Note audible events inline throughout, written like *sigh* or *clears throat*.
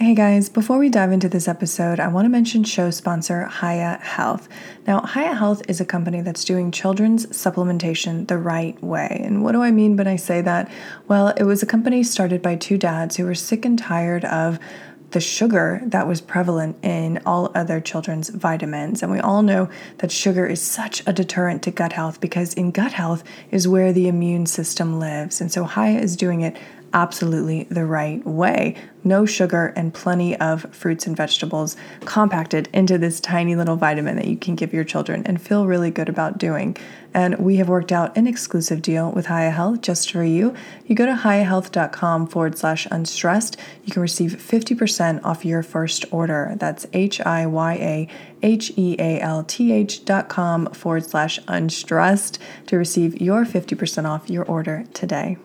Hey guys, before we dive into this episode, I want to mention show sponsor Hiya Health. Now, Hiya Health is a company that's doing children's supplementation the right way. And what do I mean when I say that? Well, it was a company started by two dads who were sick and tired of the sugar that was prevalent in all other children's vitamins. And we all know that sugar is such a deterrent to gut health because in gut health is where the immune system lives. And so Hiya is doing it absolutely the right way. No sugar and plenty of fruits and vegetables compacted into this tiny little vitamin that you can give your children and feel really good about doing. And we have worked out an exclusive deal with Hiya Health just for you. You go to hiyahealth.com forward slash unstressed. You can receive 50% off your first order. That's H I Y A H E A L T H dot com forward slash unstressed to receive your 50% off your order today.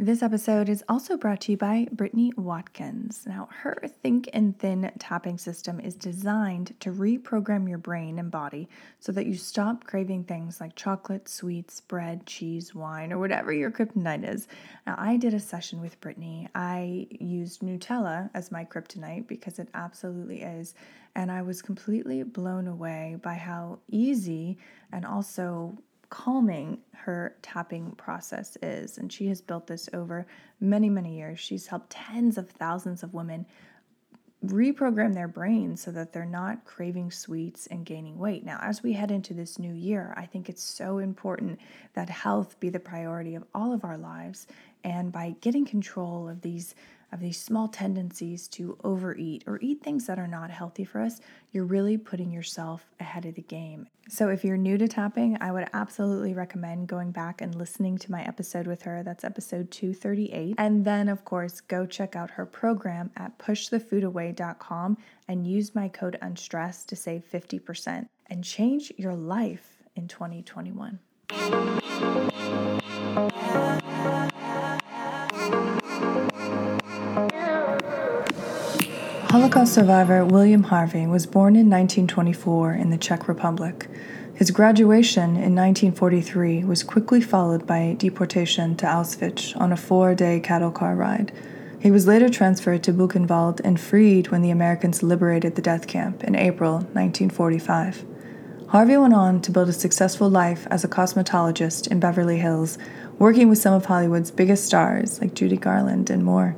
This episode is also brought to you by Brittany Watkins. Now, her Think and Thin tapping system is designed to reprogram your brain and body so that you stop craving things like chocolate, sweets, bread, cheese, wine, or whatever your kryptonite is. Now, I did a session with Brittany. I used Nutella as my kryptonite because it absolutely is. And I was completely blown away by how easy and also calming her tapping process is. And she has built this over many, many years. She's helped tens of thousands of women reprogram their brains so that they're not craving sweets and gaining weight. Now, as we head into this new year, I think it's so important that health be the priority of all of our lives. And by getting control of these of these small tendencies to overeat or eat things that are not healthy for us, you're really putting yourself ahead of the game. So, if you're new to tapping, I would absolutely recommend going back and listening to my episode with her. That's episode 238. And then, of course, go check out her program at pushthefoodaway.com and use my code UNSTRESSED to save 50% and change your life in 2021. Holocaust survivor William Harvey was born in 1924 in the Czech Republic. His graduation in 1943 was quickly followed by deportation to Auschwitz on a four day cattle car ride. He was later transferred to Buchenwald and freed when the Americans liberated the death camp in April 1945. Harvey went on to build a successful life as a cosmetologist in Beverly Hills, working with some of Hollywood's biggest stars like Judy Garland and more.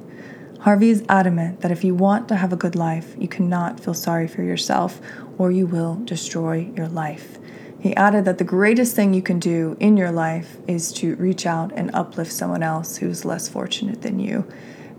Harvey is adamant that if you want to have a good life, you cannot feel sorry for yourself or you will destroy your life. He added that the greatest thing you can do in your life is to reach out and uplift someone else who's less fortunate than you.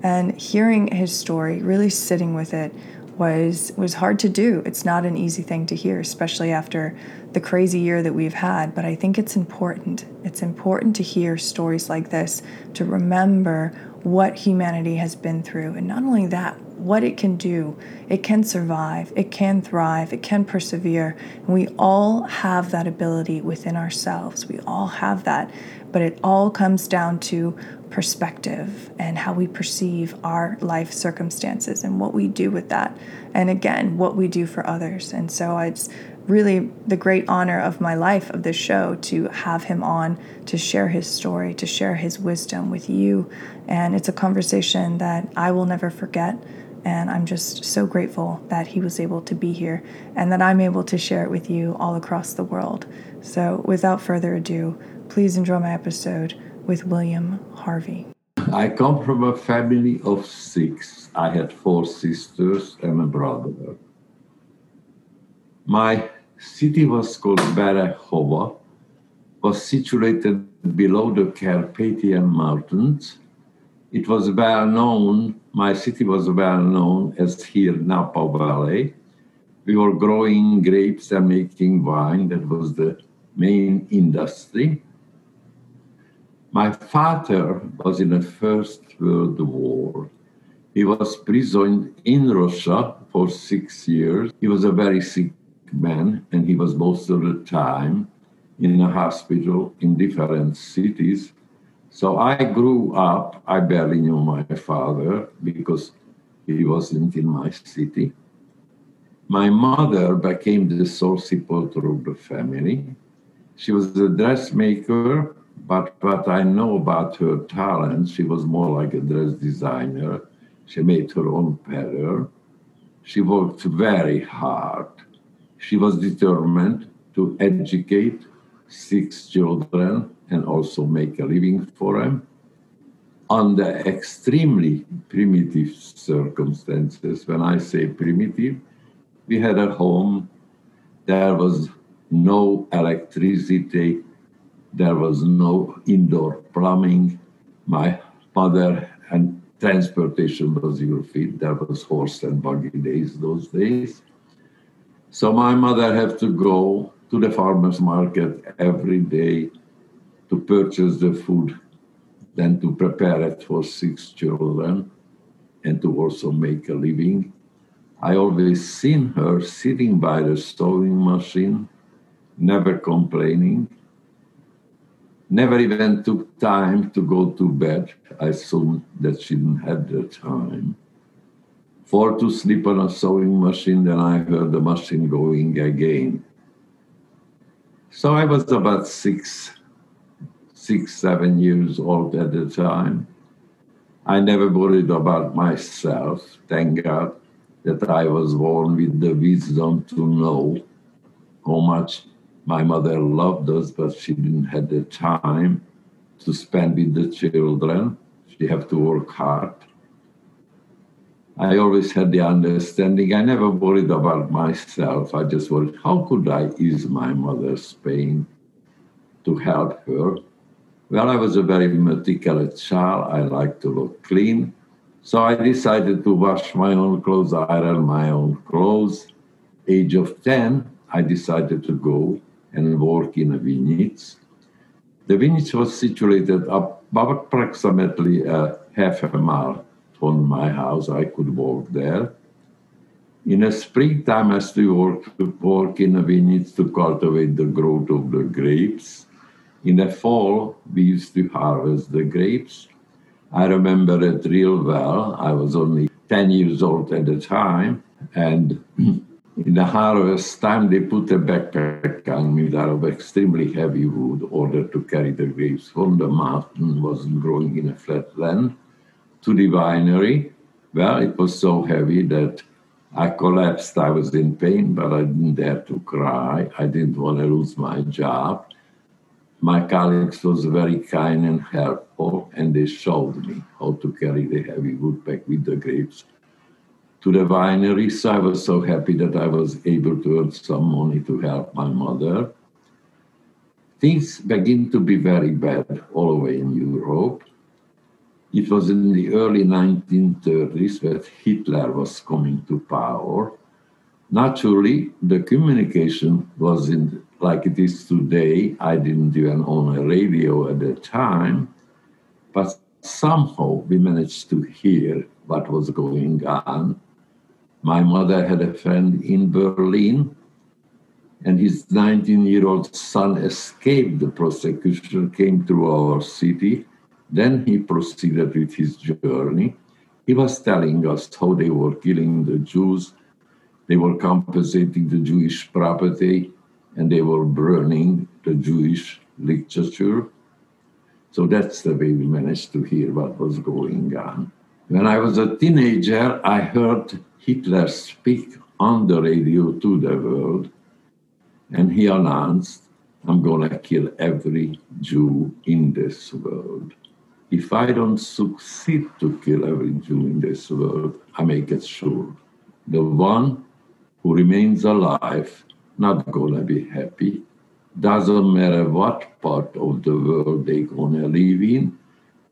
And hearing his story, really sitting with it, was was hard to do. It's not an easy thing to hear, especially after the crazy year that we've had, but I think it's important. It's important to hear stories like this to remember what humanity has been through. And not only that, what it can do. It can survive, it can thrive, it can persevere. And we all have that ability within ourselves. We all have that. But it all comes down to perspective and how we perceive our life circumstances and what we do with that. And again, what we do for others. And so it's really the great honor of my life of this show to have him on to share his story, to share his wisdom with you. And it's a conversation that I will never forget. And I'm just so grateful that he was able to be here and that I'm able to share it with you all across the world. So, without further ado, please enjoy my episode with William Harvey. I come from a family of six. I had four sisters and a brother. My city was called Berehova, was situated below the Carpathian Mountains. It was well known, my city was well known as here Napa Valley. We were growing grapes and making wine, that was the main industry. My father was in the First World War. He was prisoned in Russia for six years. He was a very sick man, and he was most of the time in a hospital in different cities. So I grew up, I barely knew my father because he wasn't in my city. My mother became the sole supporter of the family. She was a dressmaker, but what I know about her talent, she was more like a dress designer. She made her own pattern. She worked very hard. She was determined to educate six children and also make a living for them under extremely primitive circumstances. When I say primitive, we had a home, there was no electricity, there was no indoor plumbing. My mother and transportation was your feet. There was horse and buggy days those days. So my mother had to go to the farmer's market every day to purchase the food, then to prepare it for six children, and to also make a living. I always seen her sitting by the sewing machine, never complaining, never even took time to go to bed. I assumed that she didn't have the time. For to sleep on a sewing machine, then I heard the machine going again. So I was about six, six, seven years old at the time. I never worried about myself. Thank God that I was born with the wisdom to know how much my mother loved us, but she didn't have the time to spend with the children. She had to work hard. I always had the understanding. I never worried about myself. I just worried, how could I ease my mother's pain to help her? Well, I was a very meticulous child. I liked to look clean. So I decided to wash my own clothes, iron my own clothes. Age of 10, I decided to go and work in a vineyards. The vineyards was situated about approximately a half a mile from my house. I could walk there. In the springtime, I to work, work in the vineyards to cultivate the growth of the grapes. In the fall, we used to harvest the grapes. I remember it real well. I was only 10 years old at the time, and *clears throat* in the harvest time, they put a backpack on me out of extremely heavy wood order to carry the grapes from the mountain, wasn't growing in a flat land, to the winery. Well, it was so heavy that I collapsed. I was in pain, but I didn't dare to cry. I didn't want to lose my job. My colleagues was very kind and helpful, and they showed me how to carry the heavy wood pack with the grapes to the winery. So I was so happy that I was able to earn some money to help my mother. Things begin to be very bad all way in Europe. It was in the early 1930s that Hitler was coming to power. Naturally, the communication was in like it is today. I didn't even own a radio at the time, but somehow we managed to hear what was going on my mother had a friend in Berlin, and his 19 year old son escaped the prosecution, came through our city. Then he proceeded with his journey. He was telling us how they were killing the Jews, they were compensating the Jewish property, and they were burning the Jewish literature. So that's the way we managed to hear what was going on. When I was a teenager, I heard Hitler speak on the radio to the world, and he announced, I'm going to kill every Jew in this world. If I don't succeed to kill every Jew in this world, I make it sure the one who remains alive not to be happy. Doesn't matter what part of the world they're going to live in,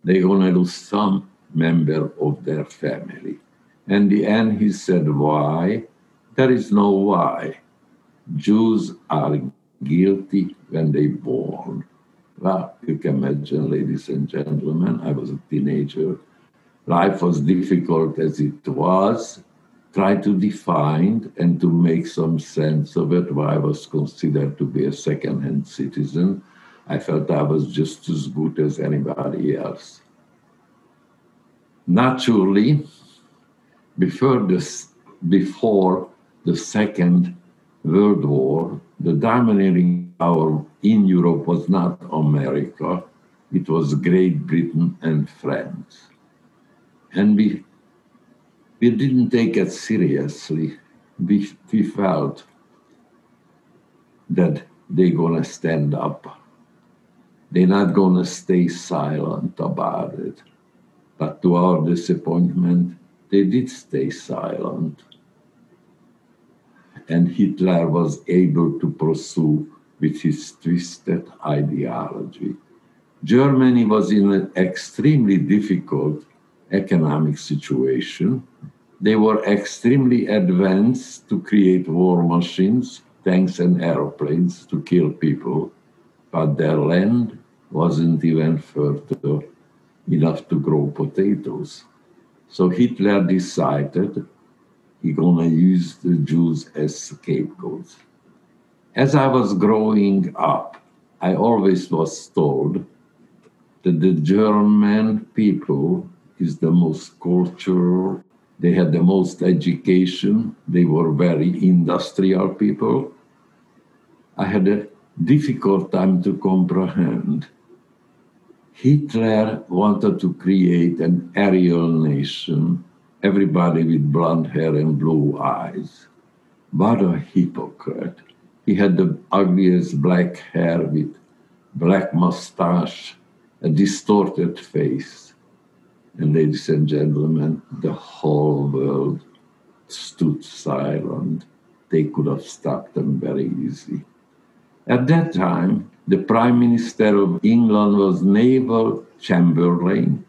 they're going to lose some member of their family. In the end, he said, Why? There is no why. Jews are guilty when they born. Well, you can imagine, ladies and gentlemen, I was a teenager. Life was difficult as it was. Try to define and to make some sense of it. Why I was considered to be a second-hand citizen. I felt I was just as good as anybody else. Naturally, before, this, before the Second World War, the dominating power in Europe was not America, it was Great Britain and France. And we we didn't take it seriously. We, we felt that they're going to stand up. They're not going to stay silent about it. But to our disappointment, they did stay silent. And Hitler was able to pursue with his twisted ideology. Germany was in an extremely difficult economic situation. They were extremely advanced to create war machines, tanks, and airplanes to kill people, but their land wasn't even fertile enough to grow potatoes. So Hitler decided he gonna use the Jews as scapegoats. As I was growing up, I always was told that the German people is the most cultural, they had the most education, they were very industrial people. I had a difficult time to comprehend Hitler wanted to create an Aryan nation, everybody with blonde hair and blue eyes. What a hypocrite. He had the ugliest black hair with black mustache, a distorted face. And ladies and gentlemen, the whole world stood silent. They could have stopped them very easy. At that time, the Prime Minister of England was Neville Chamberlain.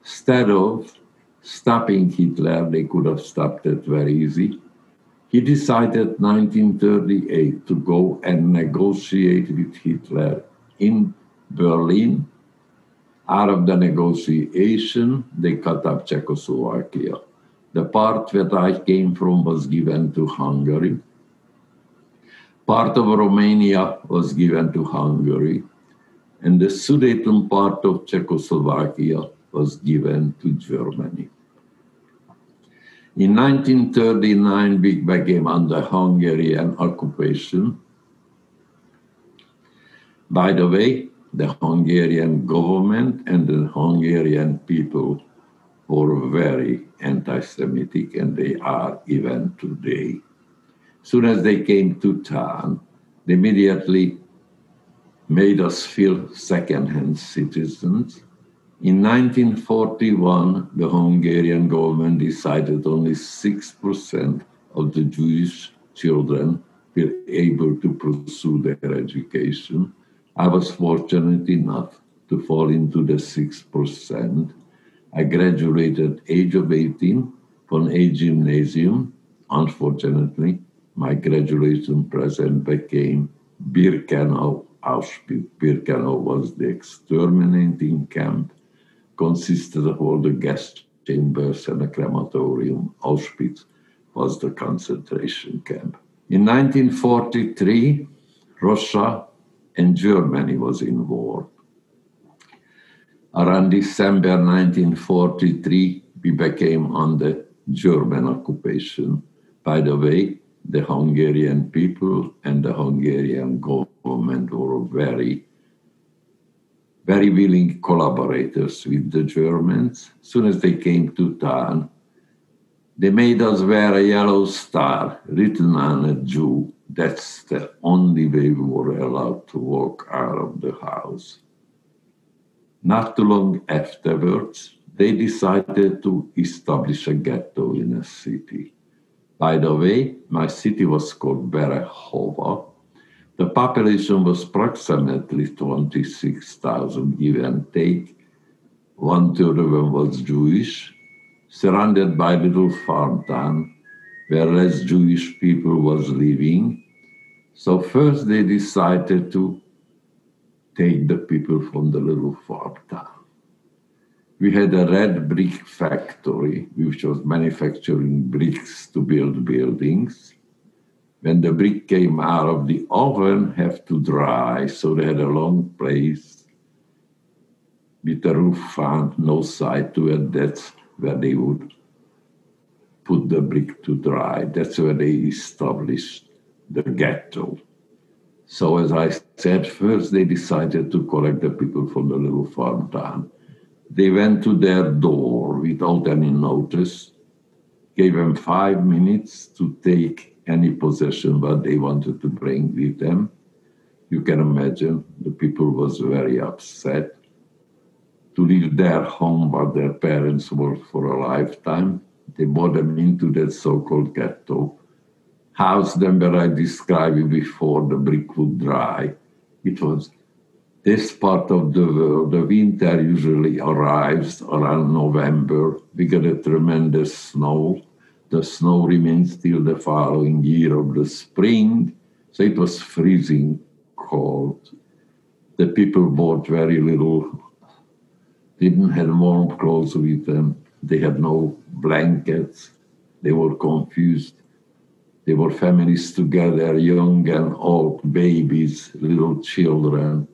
Instead of stopping Hitler, they could have stopped it very easy. He decided 1938 to go and negotiate with Hitler in Berlin. Out of the negotiation, they cut up Czechoslovakia. The part that I came from was given to Hungary. Part of Romania was given to Hungary, and the Sudeten part of Czechoslovakia was given to Germany. In 1939, we became under Hungarian occupation. By the way, the Hungarian government and the Hungarian people were very anti Semitic, and they are even today soon as they came to town, they immediately made us feel second-hand citizens. In 1941, the Hungarian government decided only 6% of the Jewish children were able to pursue their education. I was fortunate enough to fall into the 6%. I graduated at age of 18 from a gymnasium, unfortunately, my graduation present became Birkenau, Auschwitz. Birkenau was the exterminating camp, consisted of all the gas chambers and a crematorium. Auschwitz was the concentration camp. In 1943, Russia and Germany was in war. Around December 1943, we became under German occupation. By the way, the Hungarian people and the Hungarian government were very, very willing collaborators with the Germans. As soon as they came to town, they made us wear a yellow star written on a Jew. That's the only way we were allowed to walk out of the house. Not too long afterwards, they decided to establish a ghetto in a city. By the way, my city was called Berehova. The population was approximately 26,000, give and take. One third of them was Jewish, surrounded by little farm town where less Jewish people was living. So first they decided to take the people from the little farm town we had a red brick factory which was manufacturing bricks to build buildings. When the brick came out of the oven, have to dry, so they had a long place with the roof on, no side to it. That's where they would put the brick to dry. That's where they established the ghetto. So, as I said, first they decided to collect the people from the little farm town they went to their door without any notice. gave them five minutes to take any possession what they wanted to bring with them. You can imagine the people was very upset to leave their home but their parents worked for a lifetime. They brought them into that so-called ghetto. House them where I described before the brick would dry. It was this part of the world, the winter usually arrives around November. We get a tremendous snow. The snow remains till the following year of the spring. So it was freezing cold. The people bought very little, didn't have warm clothes with them. They had no blankets. They were confused. They were families together, young and old, babies, little children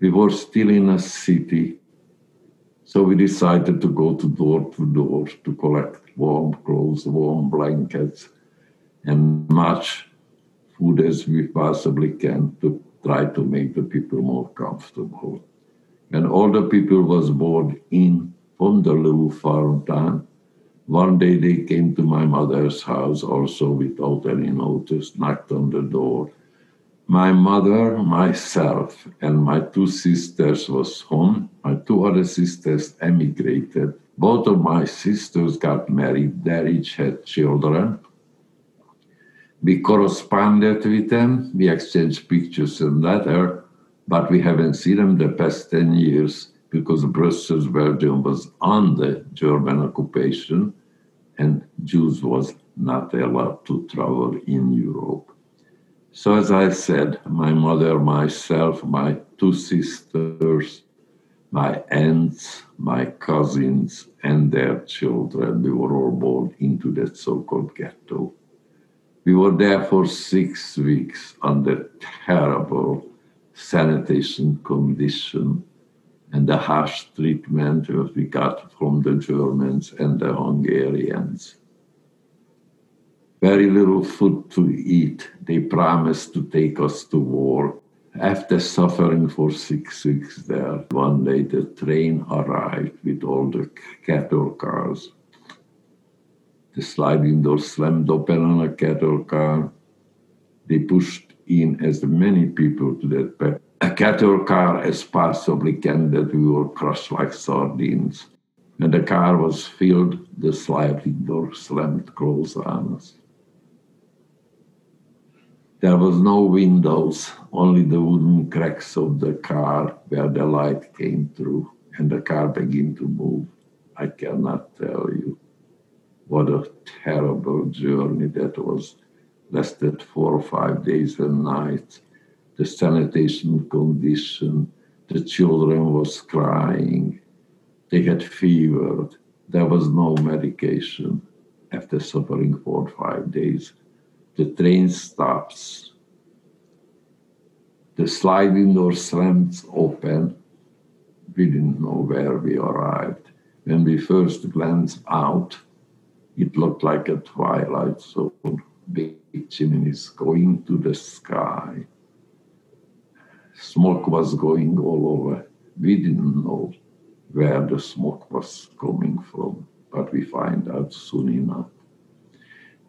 we were still in a city. So we decided to go to door to door to collect warm clothes, warm blankets, and much food as we possibly can to try to make the people more comfortable. And all the people was brought in from the little farm town. One day they came to my mother's house also without any notice, knocked on the door my mother, myself, and my two sisters was home. My two other sisters emigrated. Both of my sisters got married. They each had children. We corresponded with them. We exchanged pictures and letters, but we haven't seen them the past 10 years because Brussels, Belgium was under German occupation and Jews was not allowed to travel in Europe. So, as I said, my mother, myself, my two sisters, my aunts, my cousins, and their children, we were all born into that so called ghetto. We were there for six weeks under terrible sanitation condition and the harsh treatment that we got from the Germans and the Hungarians very little food to eat. They promised to take us to war. After suffering for six weeks there, one day the train arrived with all the cattle cars. The sliding door slammed open on a cattle car. They pushed in as many people to that a cattle car as possibly can that we were crushed like sardines. And the car was filled, the sliding door slammed closed on us. There was no windows, only the wooden cracks of the car where the light came through and the car began to move. I cannot tell you what a terrible journey that was. Lasted four or five days and nights. The sanitation condition, the children was crying. They had fever. There was no medication after suffering four or five days the train stops. The sliding door slams open. We didn't know where we arrived. When we first glanced out, it looked like a twilight zone, big chimneys going to the sky. Smoke was going all over. We didn't know where the smoke was coming from, but we find out soon enough.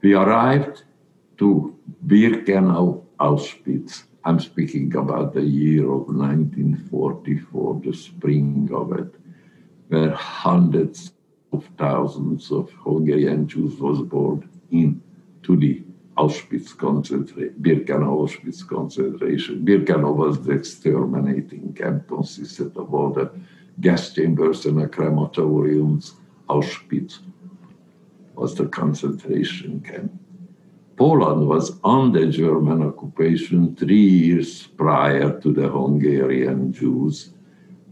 We arrived to Birkenau Auschwitz. I'm speaking about the year of 1944, the spring of it, where hundreds of thousands of Hungarian Jews was born into the Auschwitz concentration, Birkenau Auschwitz concentration. Birkenau was the exterminating camp, consisted of all the gas chambers and the crematoriums. Auschwitz was the concentration camp. Poland was under German occupation three years prior to the Hungarian Jews.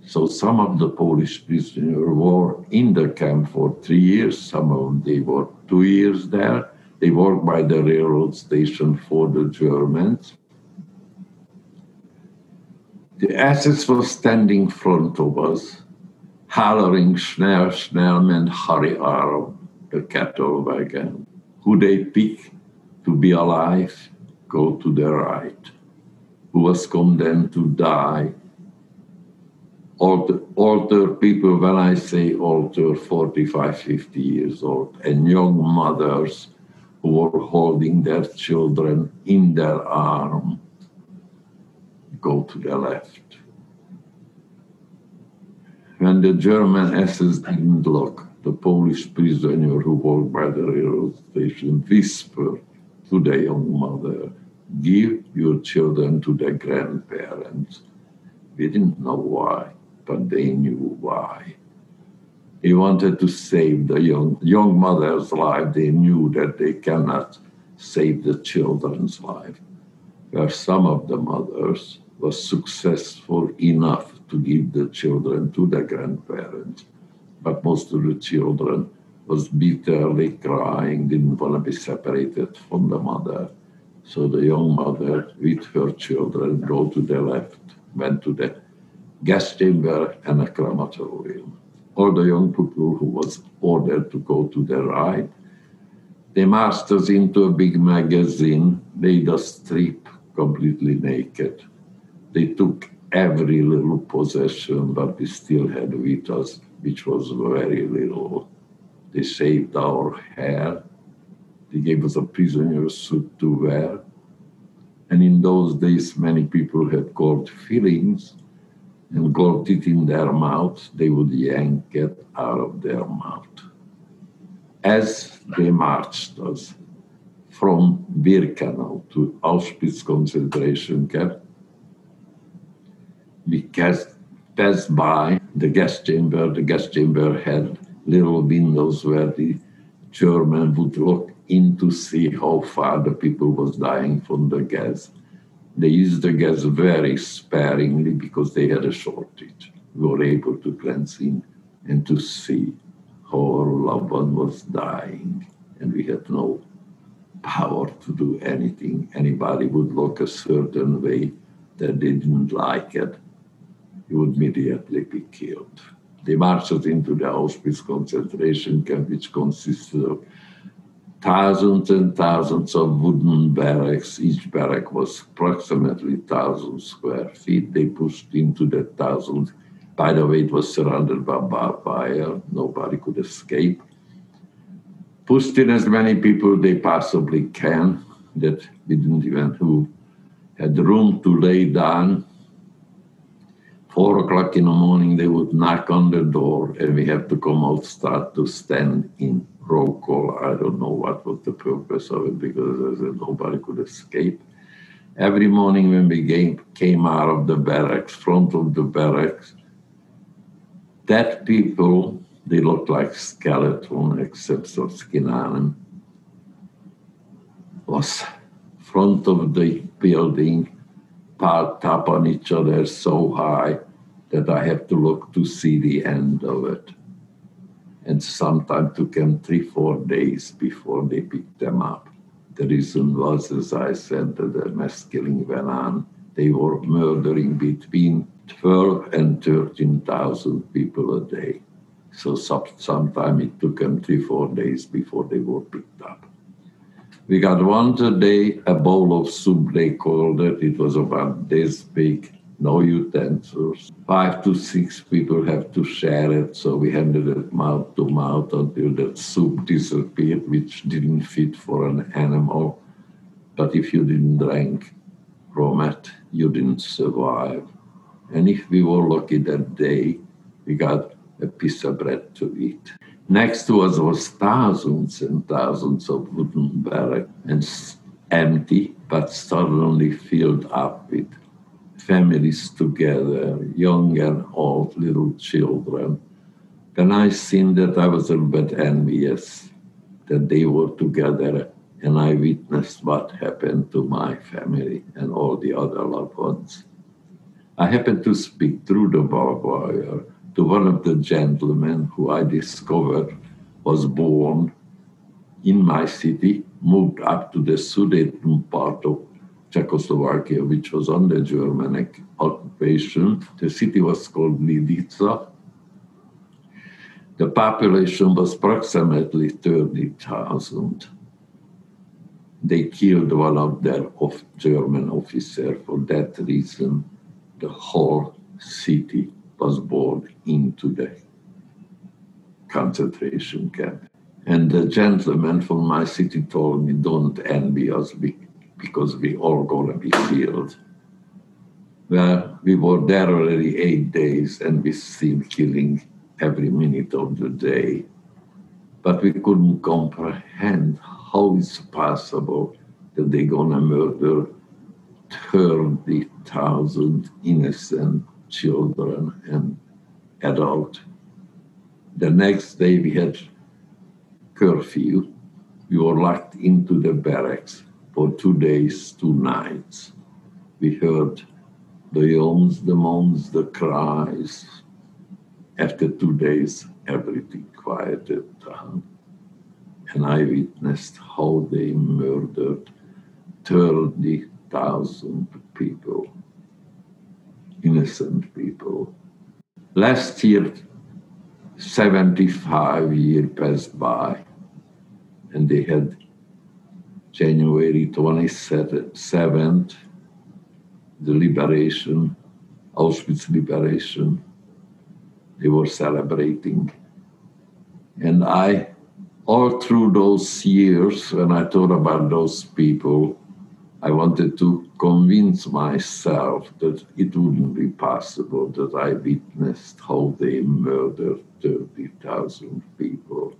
So some of the Polish prisoners were in the camp for three years. Some of them they were two years there. They worked by the railroad station for the Germans. The SS was standing in front of us, hollering, schnell, schnell, men, hurry up, the cattle wagon. Who they pick to be alive, go to the right. Who was condemned to die, older, older people, when I say older, 45, 50 years old, and young mothers who were holding their children in their arm go to the left. When the German SS didn't look, the Polish prisoner who walked by the railroad station whispered to the young mother, Give your children to the grandparents. We didn't know why, but they knew why. He wanted to save the young, young mother's life. They knew that they cannot save the children's life. Where some of the mothers were successful enough to give the children to the grandparents, but most of the children was bitterly crying, didn't want to be separated from the mother. So the young mother with her children go to the left, went to the gas chamber and a crematorium. All the young people who was ordered to go to the right, they marched us into a big magazine, made us strip completely naked. They took every little possession that we still had with us, which was very little. They shaved our hair. They gave us a prisoner suit to wear. And in those days, many people had gold fillings and got it in their mouth. They would yank it out of their mouth. As they marched us from Birkenau to Auschwitz concentration camp, we passed by the gas chamber. The gas chamber had little windows where the German would look in to see how far the people was dying from the gas. They used the gas very sparingly because they had a shortage. We were able to glance in and to see how our loved one was dying, and we had no power to do anything. Anybody would look a certain way that they didn't like it, he would immediately be killed. They marched into the Auschwitz concentration camp, which consisted of thousands and thousands of wooden barracks. Each barrack was approximately 1,000 square feet. They pushed into the thousand. By the way, it was surrounded by barbed wire. Nobody could escape. Pushed in as many people they possibly can that we didn't even who had room to lay down four o'clock in the morning, they would knock on the door, and we have to come out, start to stand in roll call. I don't know what was the purpose of it because said, nobody could escape. Every morning when we came, came out of the barracks, front of the barracks, dead people, they looked like skeleton except for skin on them, was front of the building piled up on each other so high that I have to look to see the end of it. And sometimes it took them three, four days before they picked them up. The reason was, as I said, that the mass killing went on. They were murdering between 12 and 13,000 people a day. So sometimes it took them three, four days before they were picked up. We got one today, a bowl of soup, they called it. It was about this big, no utensils. Five to six people have to share it, so we handed it mouth to mouth until that soup disappeared, which didn't fit for an animal. But if you didn't drink from it, you didn't survive. And if we were lucky that day, we got a piece of bread to eat. Next to us was thousands and thousands of wooden barracks and empty, but suddenly filled up with families together, young and old, little children. Then I seen that I was a little bit envious that they were together, and I witnessed what happened to my family and all the other loved ones. I happened to speak through the barbed wire to one of the gentlemen who I discovered was born in my city, moved up to the Sudeten part of Czechoslovakia, which was under German occupation. The city was called Lidica. The population was approximately 30,000. They killed one of their German officers for that reason. The whole city was born into the concentration camp. And the gentleman from my city told me, don't envy us because we all going to be killed. Well, we were there already eight days and we still killing every minute of the day. But we couldn't comprehend how it's possible that they're gonna murder 30,000 innocent children and adults. The next day we had curfew. We were locked into the barracks for two days, two nights. We heard the yawns, the moans, the cries. After two days, everything quieted down. And I witnessed how they murdered 30,000 people, innocent people. Last year, 75 years passed by, and they had January 27th, the liberation, Auschwitz liberation. They were celebrating. And I, all through those years, when I thought about those people, I wanted to convince myself that it wouldn't be possible that I witnessed how they murdered 30,000 people.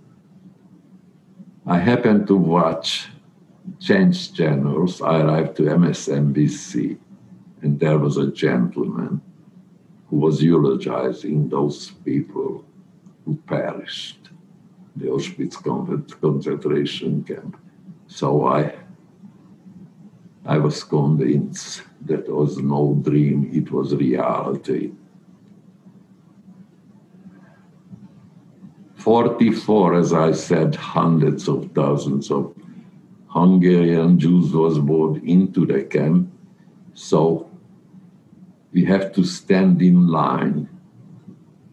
I happened to watch Change Channels. I arrived to MSNBC, and there was a gentleman who was eulogizing those people who perished the Auschwitz concentration camp. So I I was convinced that was no dream, it was reality. 44, as I said, hundreds of thousands of Hungarian Jews was brought into the camp. So we have to stand in line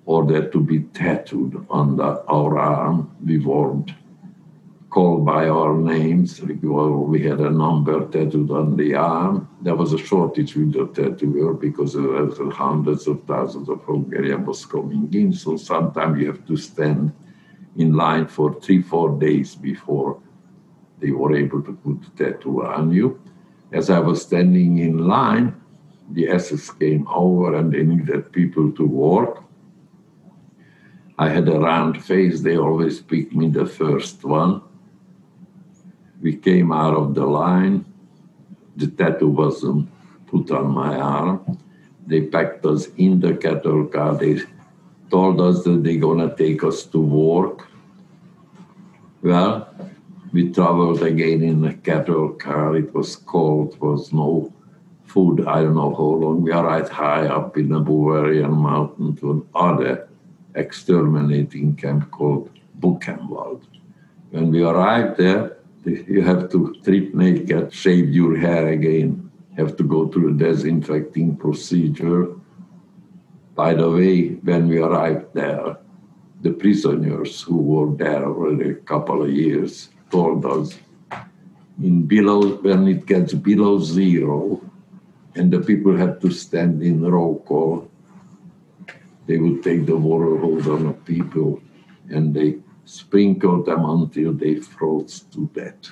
order to be tattooed on the, our arm. We weren't called by our names. We had a number tattooed on the arm. There was a shortage with the tattooer because there were hundreds of thousands of Hungarian Hungarians coming in. So sometimes you have to stand in line for three, four days before they were able to put the tattoo on you. As I was standing in line, the SS came over and they needed people to work. I had a round face, they always picked me the first one we came out of the line. The tattoo was um, put on my arm. They packed us in the cattle car. They told us that they're to take us to work. Well, we traveled again in a cattle car. It was cold, was no food. I don't know how long. We arrived high up in the Bavarian mountain to another exterminating camp called Buchenwald. When we arrived there, you have to strip naked, shave your hair again, have to go through a disinfecting procedure. By the way, when we arrived there, the prisoners who were there already a couple of years us in below when it gets below zero and the people had to stand in roll call, they would take the water hose on the people and they sprinkle them until they froze to death.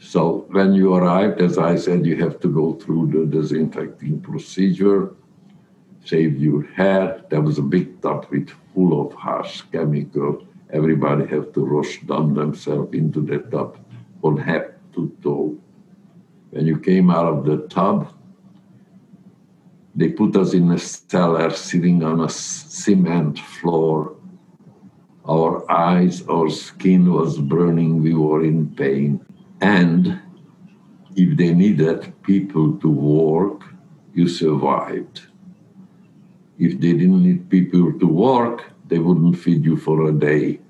So when you arrived, as I said, you have to go through the disinfecting procedure, shave your hair. There was a big tub with full of harsh chemical. Everybody have to rush down themselves into the tub from head to toe. When you came out of the tub, they put us in a cellar sitting on a cement floor our eyes, our skin was burning, we were in pain. And if they needed people to work, you survived. If they didn't need people to work, they wouldn't feed you for a day.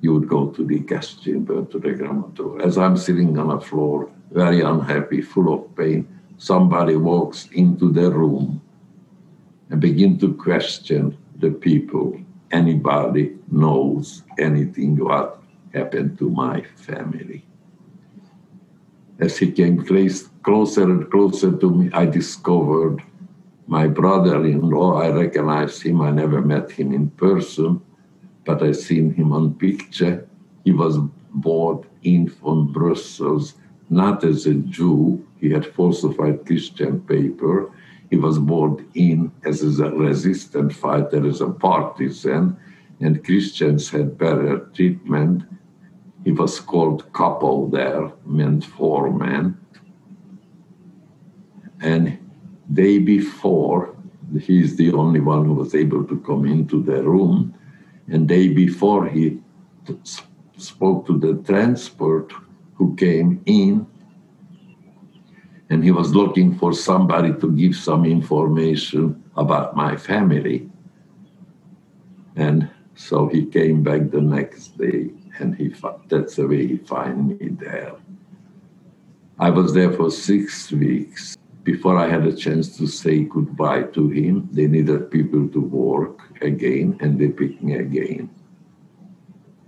You would go to the gas chamber, to the crematorium. As I'm sitting on a floor, very unhappy, full of pain, somebody walks into the room and begin to question the people anybody knows anything what happened to my family. As he came closer and closer to me, I discovered My brother in law, I recognized him. I never met him in person, but I seen him on picture. He was brought in from Brussels, not as a Jew. He had falsified Christian paper. He was brought in as a resistant fighter, as a partisan, and Christians had better treatment. He was called kapo there, meant foreman. And day before, he's the only one who was able to come into the room. And day before, he spoke to the transport who came in and he was looking for somebody to give some information about my family. And so he came back the next day, and he that's the way he found me there. I was there for six weeks. Before I had a chance to say goodbye to him, they needed people to work again, and they picked me again.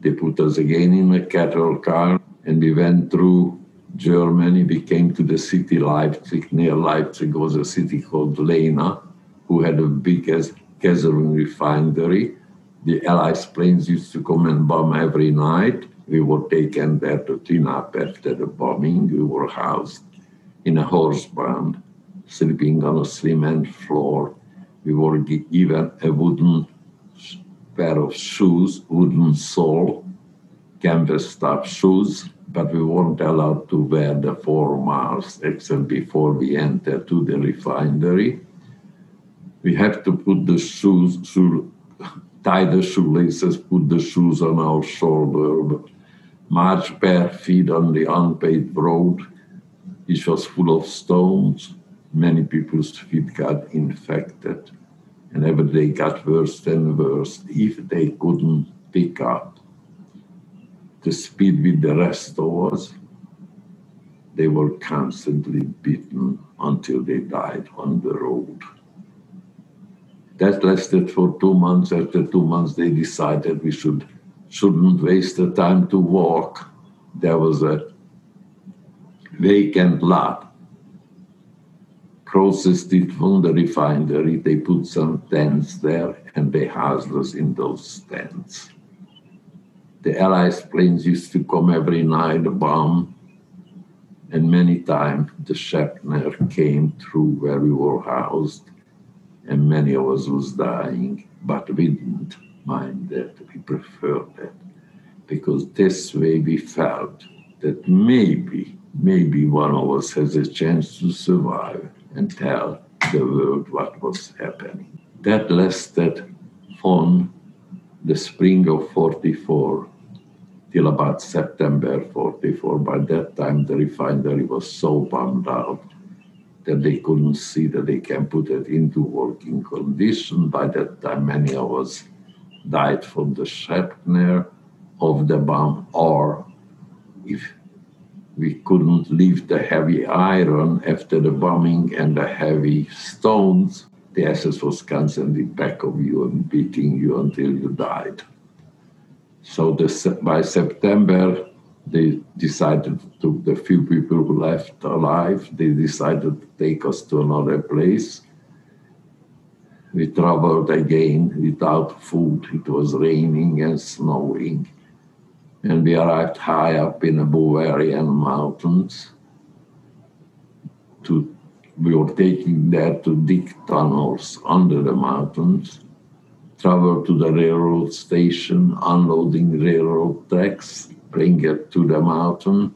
They put us again in a cattle car, and we went through Germany. We came to the city Leipzig. Near Leipzig was a city called Leuna, who had the biggest gasoline refinery. The Allies planes used to come and bomb every night. We were taken there to clean up after the bombing. We were housed in a horse barn, sleeping on a cement floor. We were given a wooden pair of shoes, wooden sole, canvas top shoes, but we weren't allowed to wear the formals except before we enter to the refinery. We have to put the shoes, shoe, tie the shoelaces, put the shoes on our shoulder, march bare feet on the unpaved road, which was full of stones. Many people's feet got infected, and every day got worse and worse if they couldn't pick up the speed with the rest of us. They were constantly beaten until they died on the road. That lasted for two months. After two months, they decided we should shouldn't waste the time to walk. There was a vacant lot closest it from the refinery. They put some tents there and they housed us in those tents. The Allies planes used to come every night, bomb, and many times the shrapnel came through where we were housed, and many of us was dying, but we didn't mind that. We preferred that because this way we felt that maybe, maybe one of us has a chance to survive and tell the world what was happening. That lasted from the spring of 44 till about September 44. By that time, the refinery was so bummed out that they couldn't see that they can put it into working condition. By that time, many of us died from the shrapnel of the bomb, or if we couldn't leave the heavy iron after the bombing and the heavy stones, the SS was constantly back of you and beating you until you died. So the, by September, they decided to, the few people who left alive, they decided to take us to another place. We traveled again without food. It was raining and snowing. And we arrived high up in the Bavarian mountains. To, we were taking there to dig tunnels under the mountains travel to the railroad station, unloading railroad tracks, bring it to the mountain.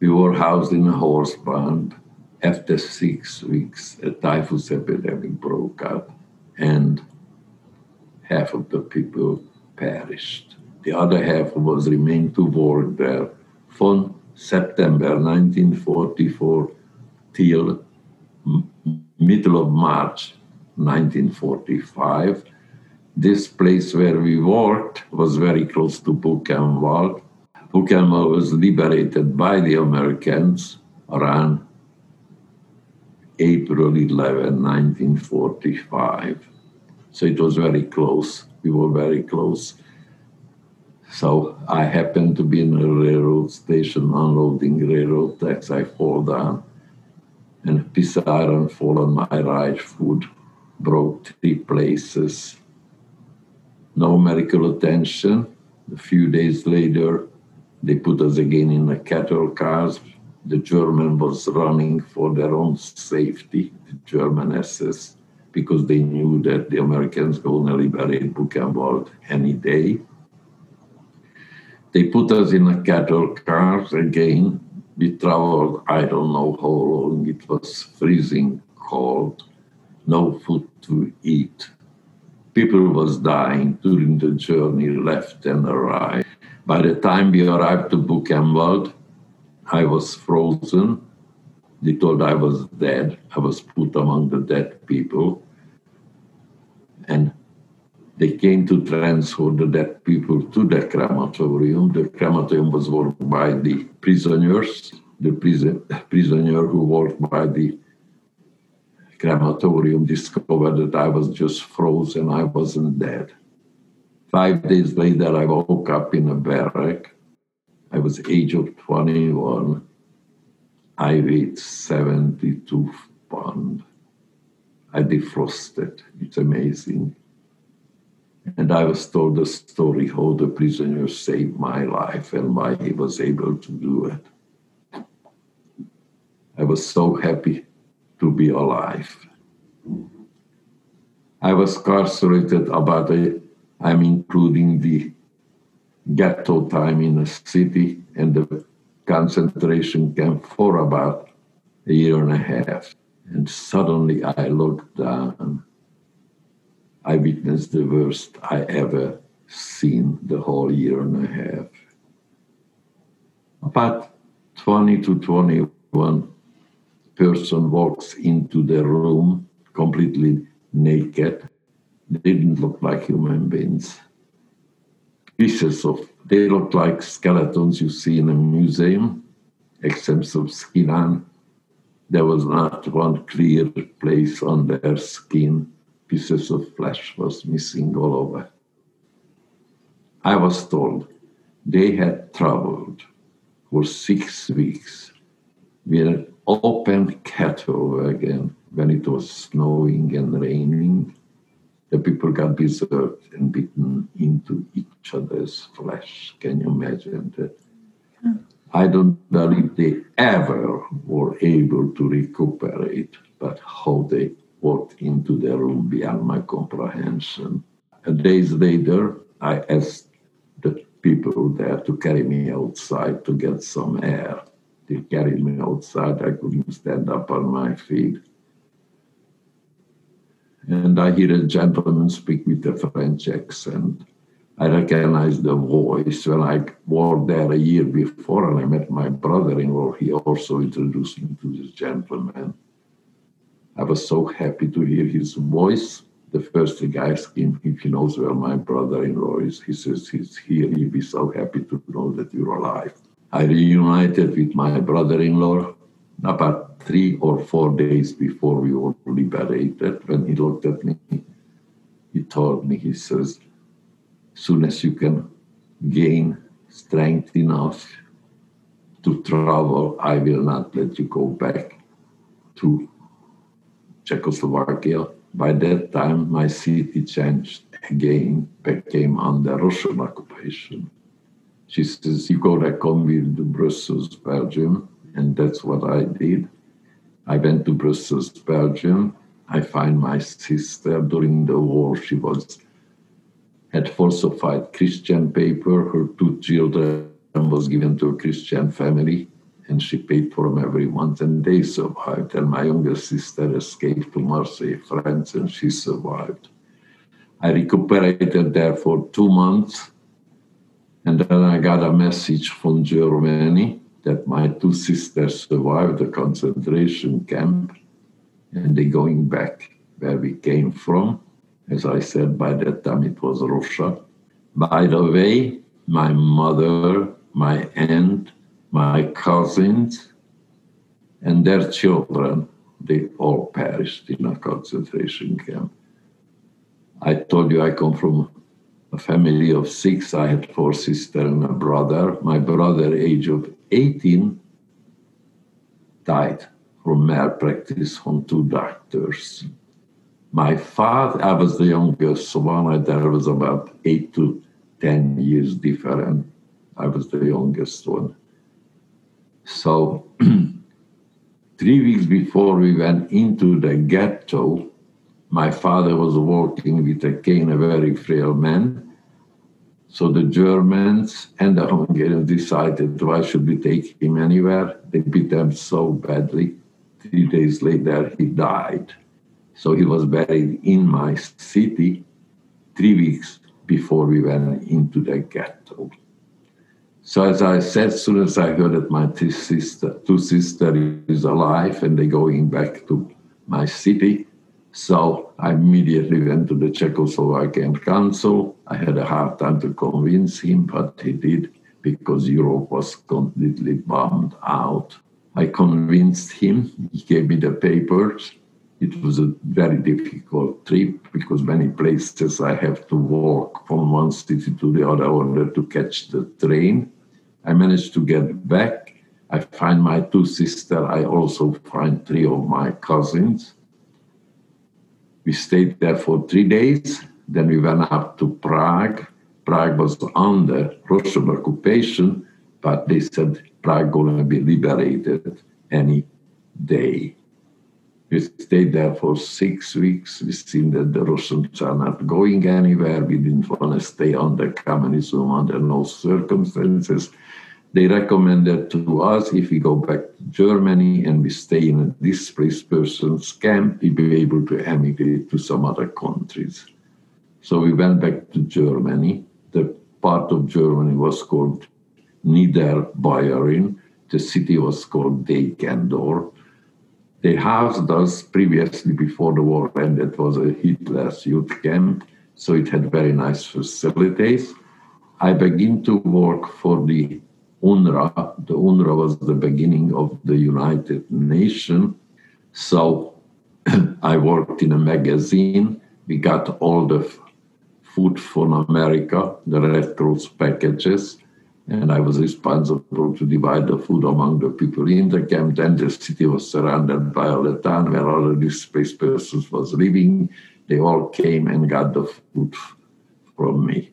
We were housed in a horse barn. After six weeks, a typhus epidemic broke out, and half of the people perished. The other half was remained to work there from September 1944 till middle of March 1945. This place where we worked was very close to Buchenwald. Buchenwald was liberated by the Americans around April 11, 1945. So it was very close. We were very close. So I happened to be in a railroad station unloading railroad tracks. I fall down and a piece of iron fall on my right foot, broke three places. No medical attention. A few days later, they put us again in a cattle cars. The German was running for their own safety, the German SS, because they knew that the Americans going to liberate Buchenwald any day. They put us in a cattle cars again. We traveled, I don't know how long, it was freezing cold, no food to eat. People was dying during the journey, left and right. By the time we arrived to Buchenwald, I was frozen. They told I was dead. I was put among the dead people. And they came to transfer the dead people to the crematorium. The crematorium was worked by the prisoners, the prison, prisoner who worked by the crematorium discovered that I was just frozen, I wasn't dead. Five days later, I woke up in a barrack. I was age of 21. I weighed 72 pounds. I defrosted. It's amazing. And I was told the story how the prisoner saved my life and why he was able to do it. I was so happy to be alive. I was incarcerated about I'm including the ghetto time in the city and the concentration camp for about a year and a half. And suddenly I looked down. I witnessed the worst I ever seen the whole year and a half. About 20 to 21 person walks into the room completely naked. Didn't look like human beings. Pieces of, they look like skeletons you see in a museum, except of skin on. There was not one clear place on their skin. Pieces of flesh was missing all over. I was told they had traveled for six weeks with an open cattle again when it was snowing and raining. The people got berserked and bitten into each other's flesh. Can you imagine that? Yeah. I don't believe they ever were able to recuperate, but how they walked into the room beyond my comprehension. A days later, I asked the people there to carry me outside to get some air. They carried me outside. I couldn't stand up on my feet. And I hear a gentleman speak with a French accent. I recognized the voice when I was there a year before and I met my brother in law. He also introduced me to this gentleman. I was so happy to hear his voice. The first thing I asked him if he knows where my brother in law is. He says he's here. He'd be so happy to know that you're alive. I reunited with my brother in law about three or four days before we were liberated. When he looked at me, he told me, he says, soon as you can gain strength enough to travel, I will not let you go back to Czechoslovakia. By that time, my city changed again, became under Russian occupation. She says, You go back home with Brussels, Belgium. And that's what I did. I went to Brussels, Belgium. I find my sister during the war. She was had falsified Christian paper. Her two children was given to a Christian family, and she paid for them every month, and they survived. And my younger sister escaped to Marseille, France, and she survived. I recuperated there for two months and then I got a message from Germany that my two sisters survived the concentration camp and they're going back where we came from. As I said, by that time it was Russia. By the way, my mother, my aunt, my cousins, and their children, they all perished in a concentration camp. I told you I come from a family of six. I had four sisters and a brother. My brother, age of 18, died from malpractice on two doctors. My father, I was the youngest So one, there was about eight to 10 years different. I was the youngest one. So, *clears throat* three weeks before we went into the ghetto, my father was walking with a cane, a very frail man. So the Germans and the Hungarians decided why should we take him anywhere? They beat him so badly. Three days later, he died. So he was buried in my city three weeks before we went into the ghetto. So as I said, as soon as I heard that my two sister, two sisters is alive and they're going back to my city, so I immediately went to the Czechoslovakian council. I had a hard time to convince him, but he did because Europe was completely bombed out. I convinced him. He gave me the papers. It was a very difficult trip because many places I have to walk from one city to the other in order to catch the train. I managed to get back. I find my two sisters. I also find three of my cousins. We stayed there for three days. Then we went up to Prague. Prague was under Russian occupation, but they said Prague going to be liberated any day. We stayed there for six weeks. We seen that the Russians are not going anywhere. We didn't want to stay under communism under no circumstances. They recommended to us if we go back to Germany and we stay in a displaced persons camp, we be able to emigrate to some other countries. So we went back to Germany. The part of Germany was called Niederbayern. The city was called Deggendorf. They housed us previously before the war ended. It was a Hitler's youth camp, so it had very nice facilities. I began to work for the UNRRA. The UNRRA was the beginning of the United Nations. So *clears throat* I worked in a magazine. We got all the food from America, the Red Cross packages, and I was responsible to divide the food among the people in the camp. Then the city was surrounded by all the town where all the displaced persons was living. They all came and got the food from me.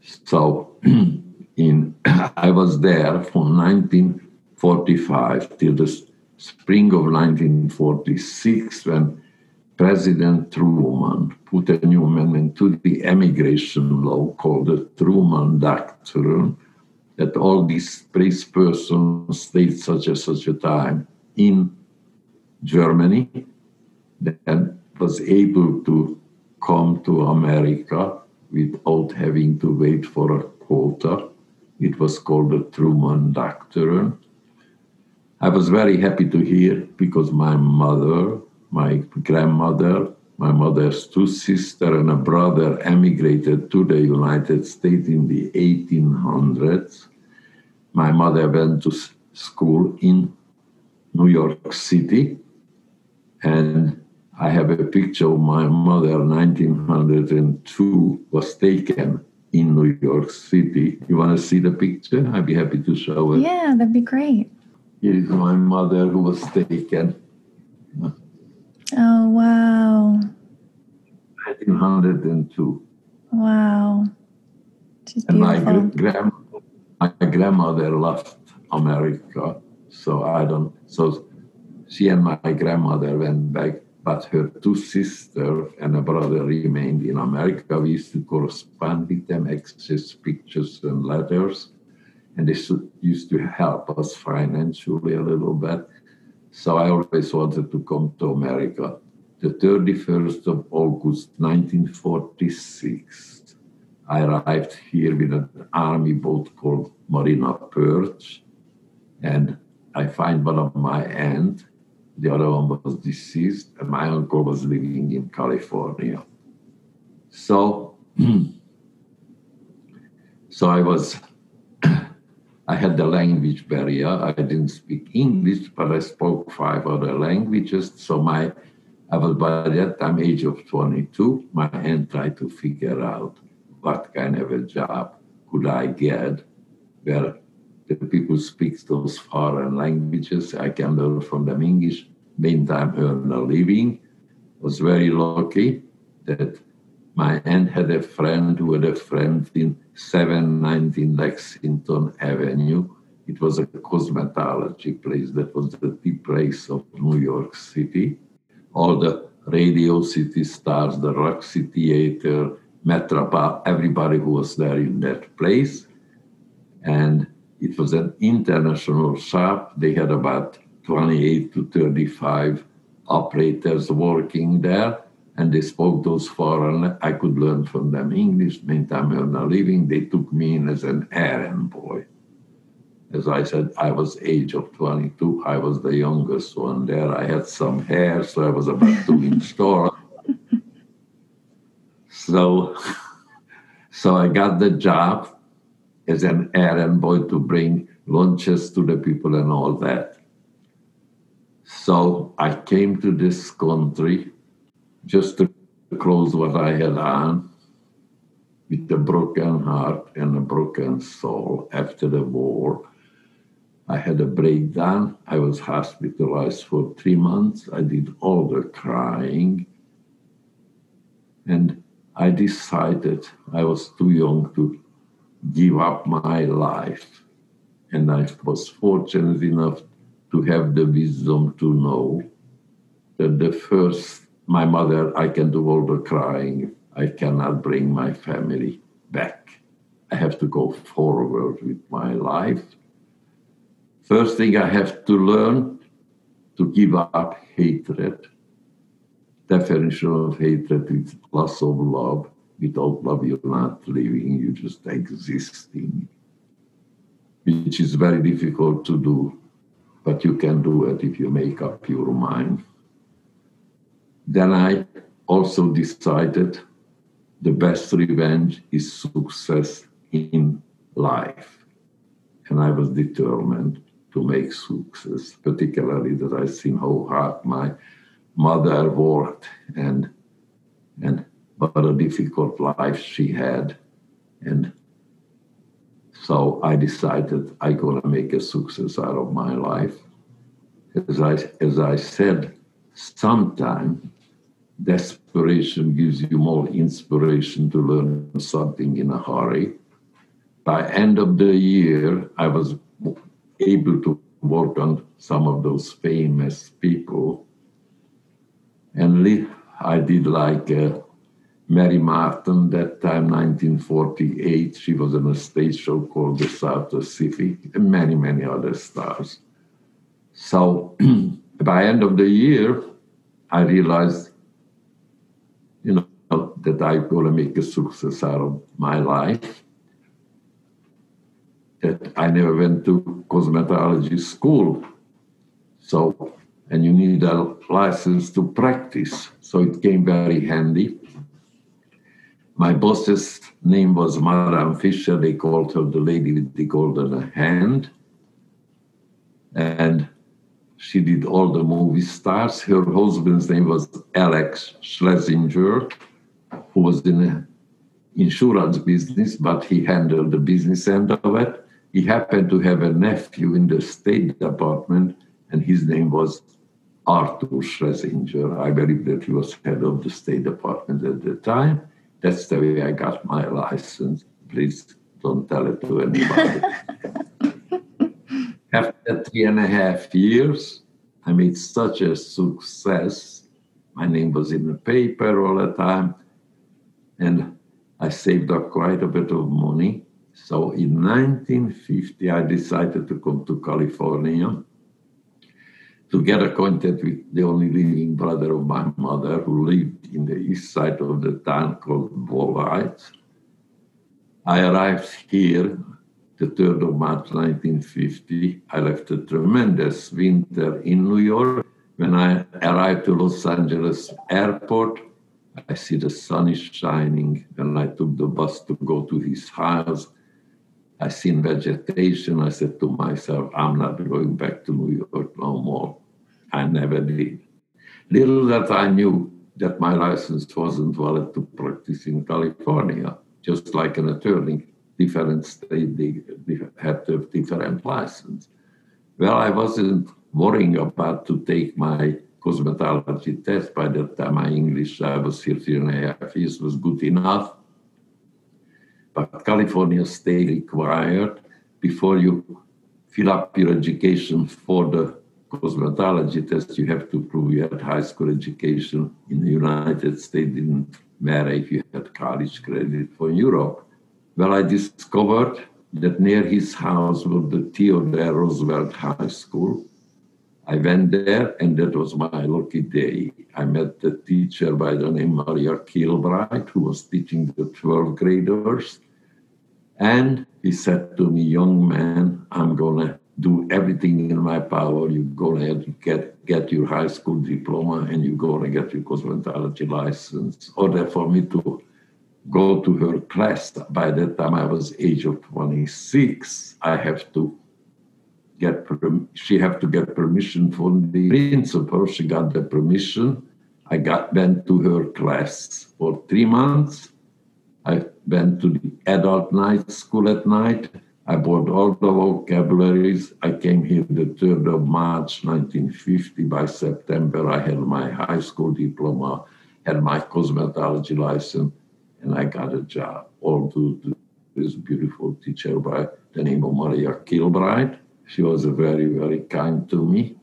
So *clears throat* in *clears throat* I was there from 1945 till the spring of 1946 when President Truman put a new amendment to the immigration law called the Truman Doctrine that all displaced persons stayed such and such a time in Germany then was able to come to America without having to wait for a quota it was called the Truman Doctrine. I was very happy to hear because my mother, my grandmother, my mother's two sisters, and a brother emigrated to the United States in the 1800s. My mother went to school in New York City, and I have a picture of my mother, 1902, was taken in New York City. You want to see the picture? I'd be happy to show it. Yeah, that'd be great. Here is my mother who was taken. Oh, wow. 1902. Wow. She's And my, grand, my grandmother left America. So I don't, so she and my grandmother went back, but her two sisters and a brother remained in America. We used to correspond with them, exchange pictures and letters. And they used to help us financially a little bit. So I always wanted to come to America. The 31st of August 1946, I arrived here with an army boat called Marine Perch. And I find one of my aunt, the other one was deceased, and my uncle was living in California. So, *clears throat* so I was, I had the language barrier. I didn't speak English, but I spoke five other languages. So my, I was by that time age of 22. My aunt tried to figure out what kind of a job could I get where the people speak those foreign languages. I can learn from them English, meantime earn a living. Was very lucky that my aunt had a friend who had a friend in 719 Lexington Avenue. It was a cosmetology place that was the place of New York City. All the Radio City Stars, the Roxy Theater, Metropole, everybody who was there in that place. And it was an international shop. They had about 28 to 35 operators working there, and they spoke those foreign. I could learn from them English. Meantime, earn a living. They took me in as an errand boy. As I said, I was age of 22. I was the youngest one there. I had some hair, so I was about two *laughs* inch tall. So, so I got the job as an errand boy to bring lunches to the people and all that. So I came to this country just to close what I had on with a broken heart and a broken soul after the war. I had a breakdown. I was hospitalized for three months. I did all the crying. And I decided I was too young to give up my life. And I was fortunate enough to have the wisdom to know that the first, my mother, I can do all the crying. I cannot bring my family back. I have to go forward with my life. First thing I have to learn to give up hatred definition of hatred is loss of love. Without love, you're not living, you're just existing, which is very difficult to do, but you can do it if you make up your mind. Then I also decided the best revenge is success in life. And I was determined to make success, particularly that I've seen how hard my mother worked and and what a difficult life she had and so i decided i gonna make a success out of my life as i as i said sometime desperation gives you more inspiration to learn something in a hurry by end of the year i was able to work on some of those famous people and I did like uh, Mary Martin that time, 1948. She was in a stage show called The South Pacific, and many, many other stars. So *clears throat* by end of the year, I realized, that I'm going to make a success out of my life. That I never went to cosmetology school. So and you need a license to practice. So it came very handy. My boss's name was Madame Fisher. They called her the lady with the golden hand. And she did all the movie stars. Her husband's name was Alex Schlesinger, who was in the insurance business, but he handled the business end of it. He happened to have a nephew in the State Department, and his name was Arthur Schlesinger. I believe that he was head of the State Department at the time. That's the way I got my license. Please don't tell it to anybody. *laughs* After three and a half years, I made such a success. My name was in the paper all the time, and I saved up quite a bit of money. So in 1950, I decided to come to California to get acquainted with the only living brother of my mother who lived in the east side of the town called Boyle Heights. I arrived here the 3rd of March 1950. I left a tremendous winter in New York. When I arrived to Los Angeles airport, I see the sun is shining. and I took the bus to go to his house, I seen vegetation. I said to myself, I'm not going back to New York no more. I never did. Little that I knew that my license wasn't valid to practice in California, just like an attorney different state, they, had to have different license. Well, I wasn't worrying about to take my cosmetology test. By that time, my English, I was 13 and a half years, was good enough. But California state required before you fill up your education for the cosmetology test, you have to prove you had high school education in the United States. Didn't matter if you had college credit for Europe. Well, I discovered that near his house was the Theodore Roosevelt High School. I went there, and that was my lucky day. I met the teacher by the name Maria Kilbright, who was teaching the 12th graders. And he said to me, Young man, I'm going to do everything in my power. You're going to get, get your high school diploma and you're going to get your cosmetology license. Order for me to go to her class. By that time, I was age of 26. I have to get she have to get permission from the principal. She got the permission. I got went to her class for three months. I went to the adult night school at night. I bought all the vocabularies. I came here the 3rd of March 1950. By September, I had my high school diploma, had my cosmetology license, and I got a job. All due to this beautiful teacher by the name of Maria Kilbright. She was very, very kind to me.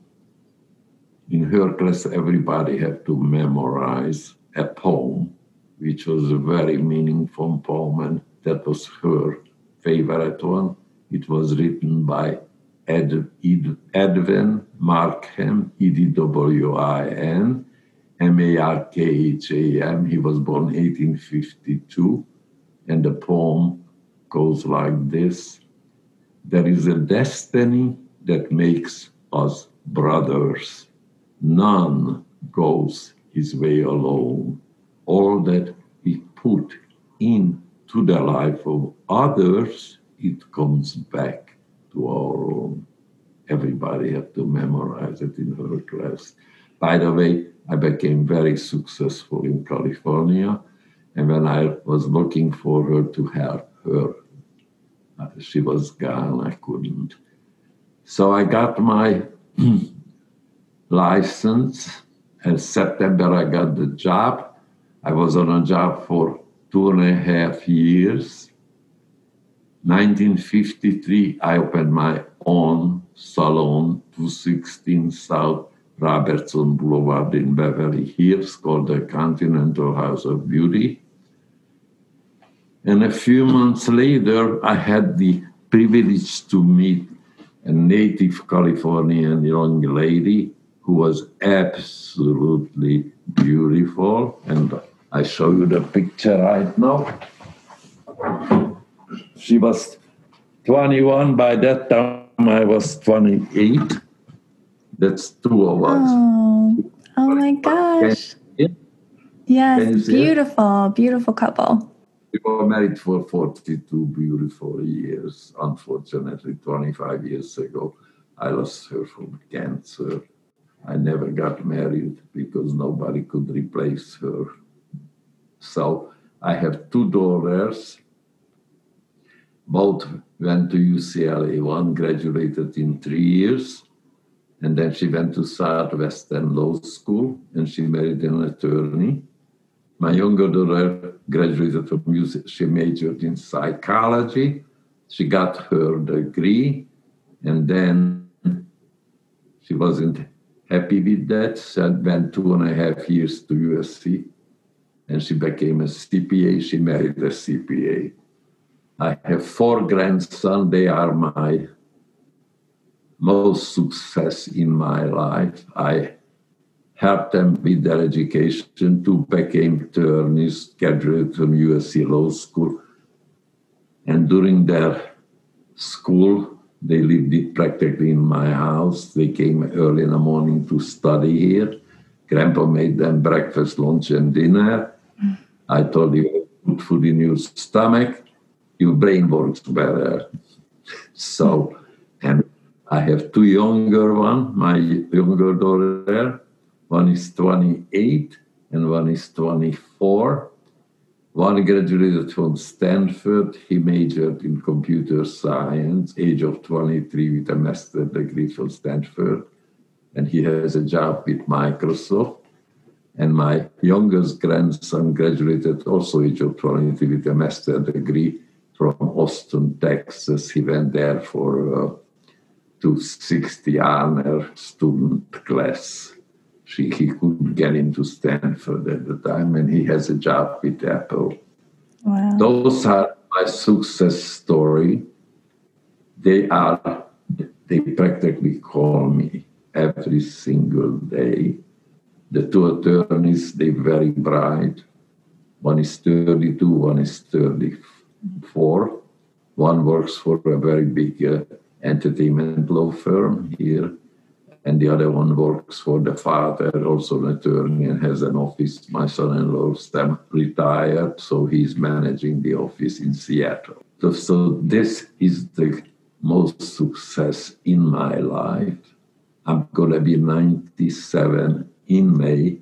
In her class, everybody had to memorize a poem, which was a very meaningful poem, and that was her favorite one. It was written by Ed, Ed, Edwin Markham, E D W I N, M A R K H A M. He was born 1852, and the poem goes like this There is a destiny that makes us brothers. None goes his way alone. All that we put into the life of others, it comes back to our own. Everybody had to memorize it in her class. By the way, I became very successful in California. And when I was looking for her to help her, she was gone. I couldn't. So I got my *clears throat* license. In September, I got the job. I was on a job for two and a half years. 1953, I opened my own salon, 216 South Robertson Boulevard in Beverly Hills called the Continental House of Beauty. And a few months later, I had the privilege to meet a native Californian young lady who was absolutely beautiful. And I show you the picture right now. She was 21. By that time, I was 28. That's two of us. Oh, oh my gosh. Yes, beautiful, beautiful couple. We were married for 42 beautiful years. Unfortunately, 25 years ago, I lost her from cancer. I never got married because nobody could replace her. So I have two daughters. Both went to UCLA. One graduated in three years and then she went to Southwestern Law School and she married an attorney. My younger daughter graduated from music. She majored in psychology. She got her degree and then she wasn't happy with that. She went two and a half years to USC and she became a CPA. She married a CPA. I have four grandsons. They are my most success in my life. I helped them with their education. Two became attorneys, graduated from USC Law School. And during their school, they lived practically in my house. They came early in the morning to study here. Grandpa made them breakfast, lunch, and dinner. I told you, put food in your stomach, your brain works better. So, and I have two younger one, my younger daughter, one is 28 and one is 24. One graduated from Stanford. He majored in computer science, age of 23, with a master's degree from Stanford. And he has a job with Microsoft. And my youngest grandson graduated also age of 23 with a master's degree from Austin, Texas. He went there for uh, to 60 honor student class. She, he couldn't get into Stanford at the time, and he has a job with Apple. Wow. Those are my success story. They are, they practically call me every single day. The two attorneys, they're very bright. One is 32, one is 34. One works for a very big uh, entertainment law firm here, and the other one works for the father, also an attorney, and has an office. My son-in-law is retired, so he's managing the office in Seattle. So, so this is the most success in my life. I'm gonna be 97 in May.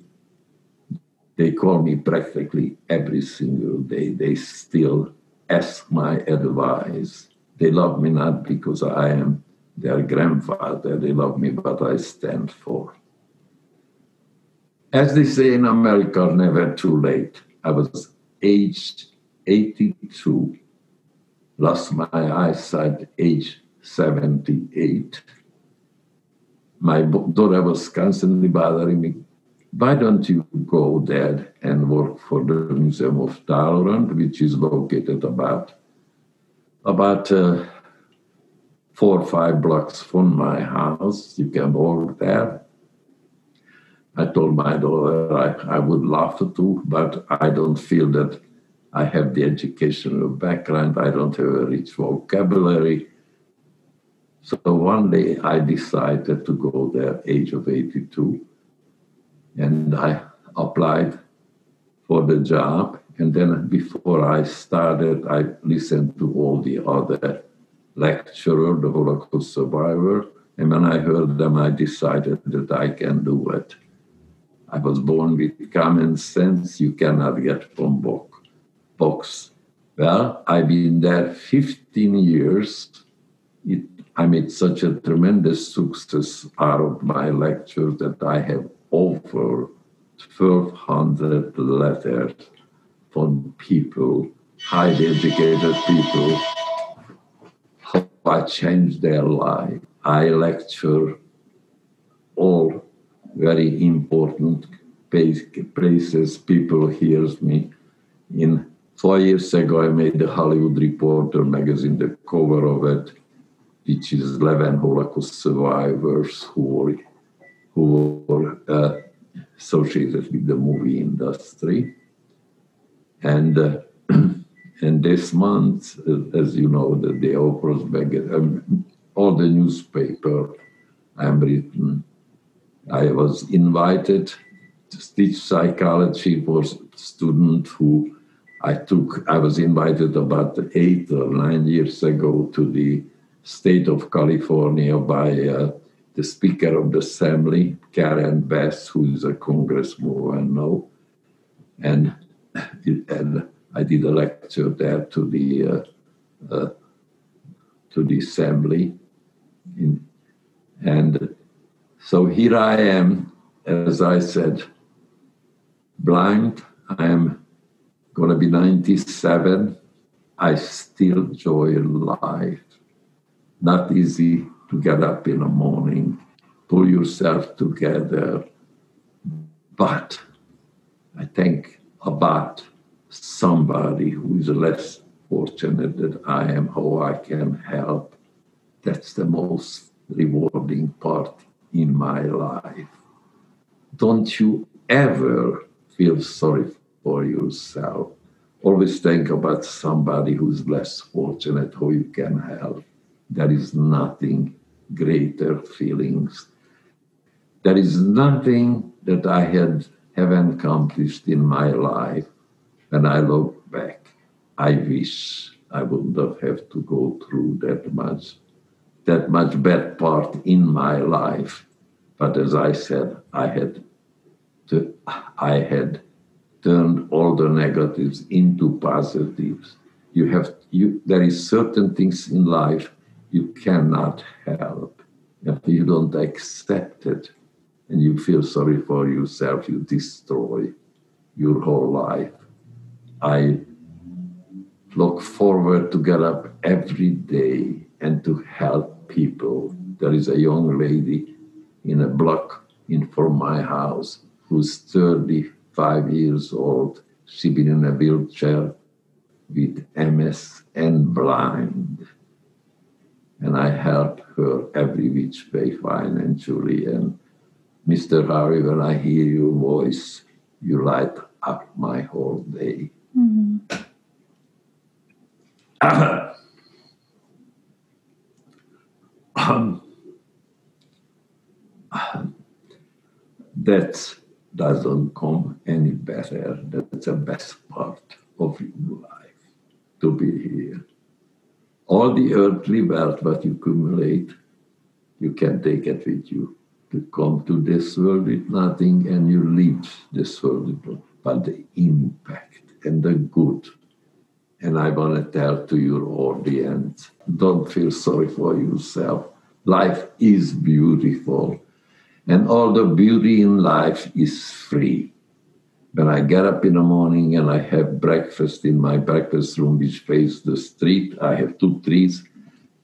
They call me practically every single day. They still ask my advice they love me not because I am their grandfather, they love me but I stand for. As they say in America, never too late. I was aged 82, lost my eyesight age 78. My daughter was constantly bothering me. Why don't you go there and work for the Museum of Tolerance, which is located about about uh, four or five blocks from my house. You can walk there. I told my daughter I, I would love to, but I don't feel that I have the educational background. I don't have a rich vocabulary. So one day I decided to go there, age of 82, and I applied for the job. And then before I started, I listened to all the other lecturer, the Holocaust survivor. And when I heard them, I decided that I can do it. I was born with common sense. You cannot get from book, books. Well, I've been there 15 years. It, I made such a tremendous success out of my lectures that I have over 1,200 letters from people, highly educated people, I changed their life. I lecture all very important places. People hears me. In four years ago, I made the Hollywood Reporter magazine, the cover of it, which is 11 Holocaust survivors who were, who were uh, associated with the movie industry. And uh, *clears throat* and this month, as you know, the, the Oprah's um, all the newspaper I'm written, I was invited to teach psychology for student who I took. I was invited about eight or nine years ago to the state of California by uh, the Speaker of the Assembly, Karen Bass, who is a congresswoman now. and *laughs* and I did a lecture there to the uh, uh, to the assembly, in, and so here I am, as I said, blind. I am going to be 97. I still enjoy life. Not easy to get up in the morning, pull yourself together, but I think about somebody who is less fortunate than I am, how I can help. That's the most rewarding part in my life. Don't you ever feel sorry for yourself. Always think about somebody who's less fortunate, who you can help. There is nothing greater feelings. There is nothing that I had have accomplished in my life. When I look back, I wish I would not have to go through that much, that much bad part in my life. But as I said, I had to, I had turned all the negatives into positives. You have you there is certain things in life you cannot help. If you don't accept it and you feel sorry for yourself, you destroy your whole life. I look forward to get up every day and to help people. There is a young lady in a block in of my house who's 35 years old. She's been in a wheelchair with MS and blind. And I help her every which way financially. And Mr. Harvey, when I hear your voice, you light up my whole day. Mm-hmm. um, *coughs* that doesn't come any better. That's the best part of your life to be here. All the earthly wealth that you accumulate, you can take it with you to come to this world with nothing and you leave this world with but the impact and the good. And I want to tell to your audience don't feel sorry for yourself. Life is beautiful. And all the beauty in life is free. When I get up in the morning and I have breakfast in my breakfast room, which faces the street, I have two trees,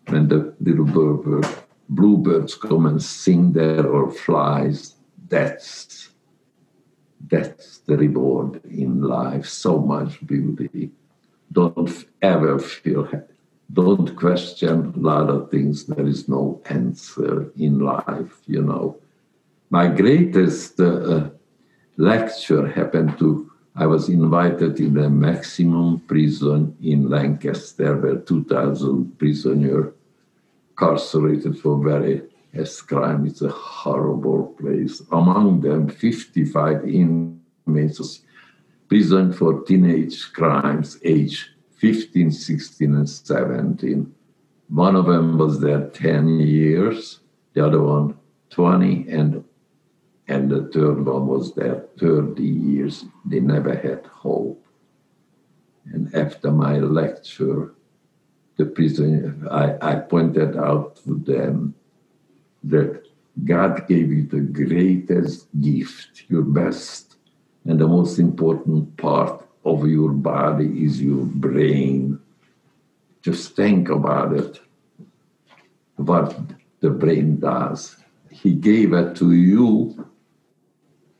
When the little bird, bluebirds come and sing there or flies. That's that's the reward in life. So much beauty. Don't ever feel don't question a lot of things. There is no answer in life, you know. My greatest uh, lecture happened to, I was invited in the maximum prison in Lancaster, where 2,000 prisoners incarcerated for various crimes. is a horrible place. Among them, 55 inmates prison for teenage crimes, age 15, 16, and 17. One of them was there 10 years, the other one 20, and and the third one was there 30 years. They never had hope. And after my lecture, the prison, I, I pointed out to them that God gave you the greatest gift, your best and the most important part of your body is your brain. Just think about it, what the brain does. He gave it to you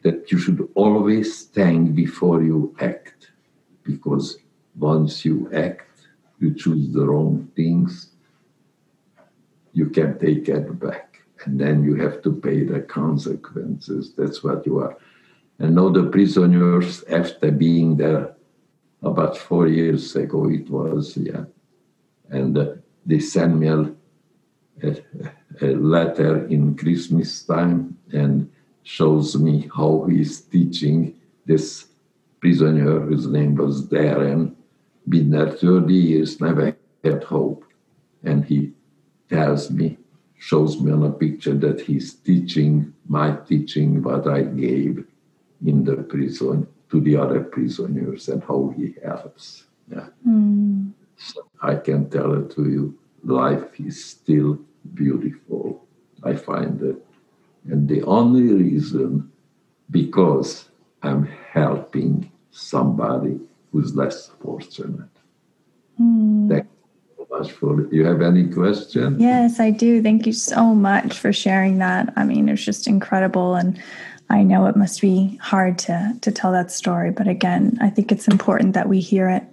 that you should always think before you act, because once you act, you choose the wrong things, you can take it back. And then you have to pay the consequences. That's what you are. And now the prisoners, after being there about four years ago, it was, yeah, and uh, they sent me a, a, a letter in Christmas time, and shows me how he's teaching this prisoner, whose name was Darren, been there 30 years, never had hope. And he tells me, shows me on a picture that he's teaching my teaching, what I gave in the prison to the other prisoners and how he helps. Yeah. Mm. So I can tell it to you, life is still beautiful. I find it and the only reason, because I'm helping somebody who's less fortunate. Mm. So much for you have any questions? Yes, I do. Thank you so much for sharing that. I mean, it's just incredible and I know it must be hard to to tell that story, but again, I think it's important that we hear it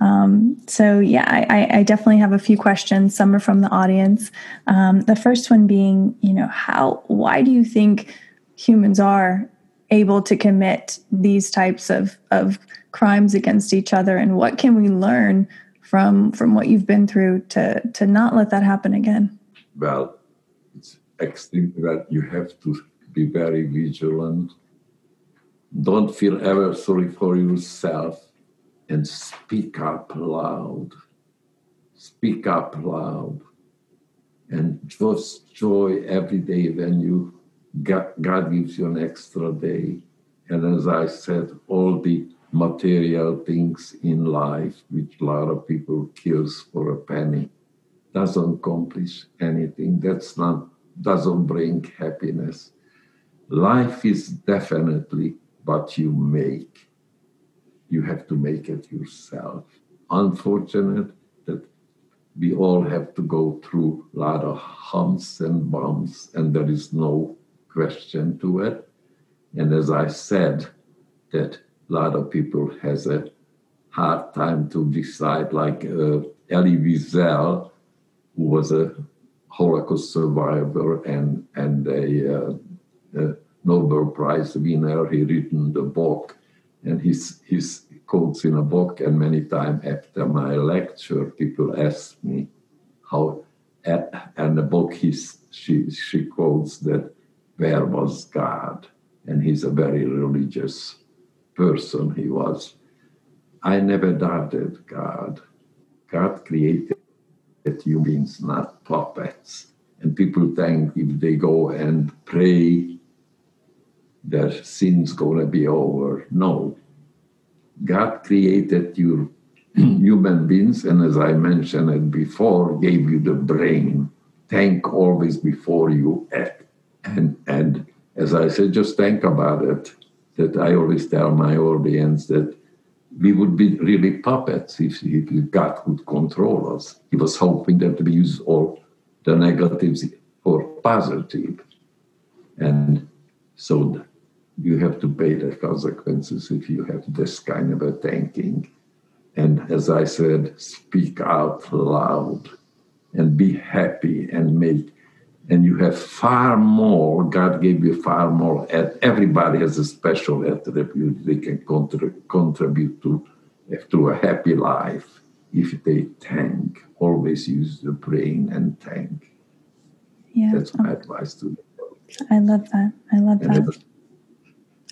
um, so yeah, I, I, definitely have a few questions. Some are from the audience. Um, the first one being, you know, how, why do you think humans are able to commit these types of, of crimes against each other, and what can we learn from from what you've been through to to not let that happen again? Well, it's extreme that you have to be very vigilant. Don't feel ever sorry for yourself and speak up loud. Speak up loud. And just joy every day when you God gives you an extra day. And as I said, all the material things in life, which a lot of people kills for a penny, doesn't accomplish anything. That's not doesn't bring happiness. Life is definitely what you make. You have to make it yourself. Unfortunate that we all have to go through a lot of humps and bumps, and there is no question to it. And as I said, that lot of people has a hard time to decide, like uh, Elie Wiesel, who was a Holocaust survivor and, and a, uh, a Nobel Prize winner. He written the book, and his, his quotes in a book. And many times after my lecture, people ask me how, and the book he's, she, she quotes that, where was God? And he's a very religious person he was. I never doubted God. God created humans, not puppets. And people think if they go and pray, their sin's gonna be over. No. God created your *clears throat* human beings, and as I mentioned it before, gave you the brain. Think always before you act. And and as I said, just think about it that I always tell my audience that we would be really puppets if, if God would control us. He was hoping that we use all the negatives for positive. And so you have to pay the consequences if you have this kind of a thinking. And as I said, speak out loud and be happy and make and you have far more. God gave you far more. And Everybody has a special attribute they can contribute to to a happy life if they thank. Always use the brain and thank. Yeah, that's my advice to them. I love that. I love that.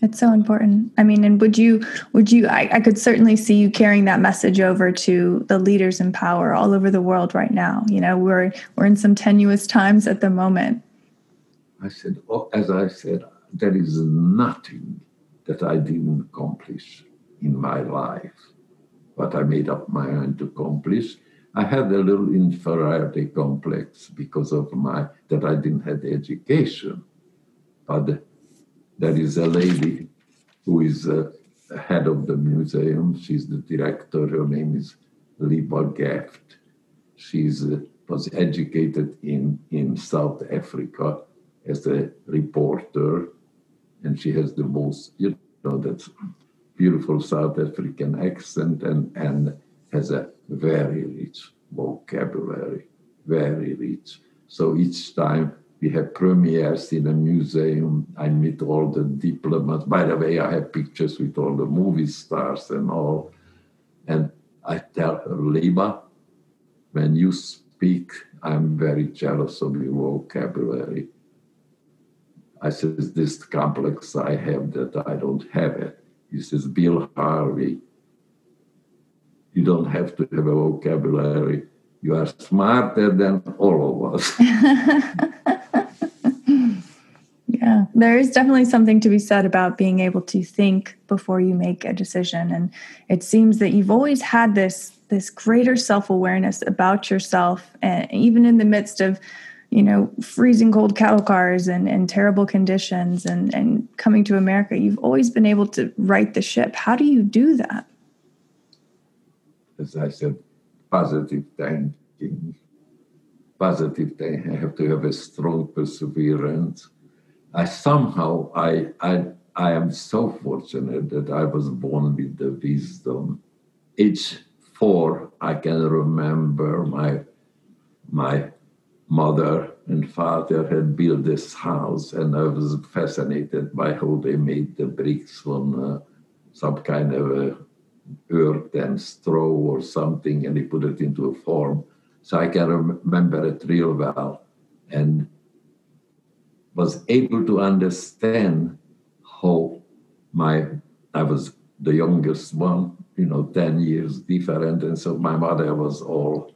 It's so important. I mean, and would you, would you, I, I, could certainly see you carrying that message over to the leaders in power all over the world right now. You know, we're, we're in some tenuous times at the moment. I said, oh, as I said, there is nothing that I didn't accomplish in my life, what I made up my mind to accomplish. I had a little inferiority complex because of my, that I didn't have the education. But there is a lady who is uh, head of the museum. She's the director. Her name is Liebe Geft. She's uh, was educated in, in South Africa as a reporter, and she has the most, you know, that beautiful South African accent and, and has a very rich vocabulary, very rich. So each time we have premieres in a museum. I meet all the diplomats. By the way, I have pictures with all the movie stars and all. And I tell her, Liebe, when you speak, I'm very jealous of your vocabulary. I says, this complex I have that I don't have it. He says, Bill Harvey, you don't have to have a vocabulary. You are smarter than all of us. *laughs* Yeah, there is definitely something to be said about being able to think before you make a decision. And it seems that you've always had this this greater self-awareness about yourself and even in the midst of you know freezing cold cattle cars and, and terrible conditions and and coming to america. You've always been able to right the ship. How do you do that? As i said positive thinking. Positive thinking i have to have a strong perseverance I somehow I I I am so fortunate that I was born with the wisdom. Age four, I can remember my my mother and father had built this house, and I was fascinated by how they made the bricks from uh, some kind of a earth and straw or something, and they put it into a form. So I can remember it real well. And was able to understand how my I was the youngest one, you know, 10 years different. And so my mother was all,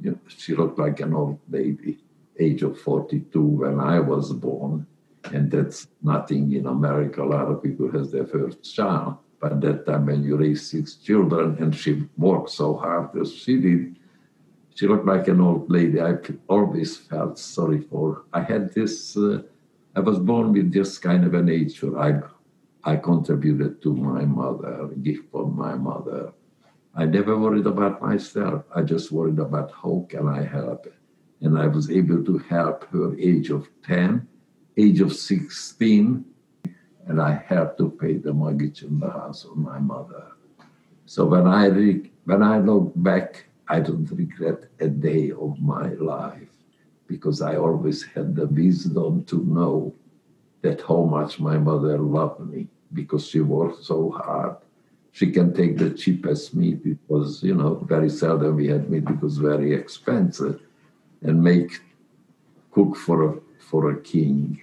you know, she looked like an old baby, age of 42 when I was born. And that's nothing in America. A lot of people has their first child. by that time when you raise six children and she worked so hard as she did, she looked like an old lady. I always felt sorry for. I had this, uh, I was born with this kind of a nature. I, I contributed to my mother, gift from my mother. I never worried about myself. I just worried about how can I help. And I was able to help her age of 10, age of 16, and I helped to pay the mortgage in the house of my mother. So when I re- when I look back I don't regret a day of my life because I always had the wisdom to know that how much my mother loved me because she worked so hard. She can take the cheapest meat because, you know, very seldom we had meat because very expensive and make cook for a for a king.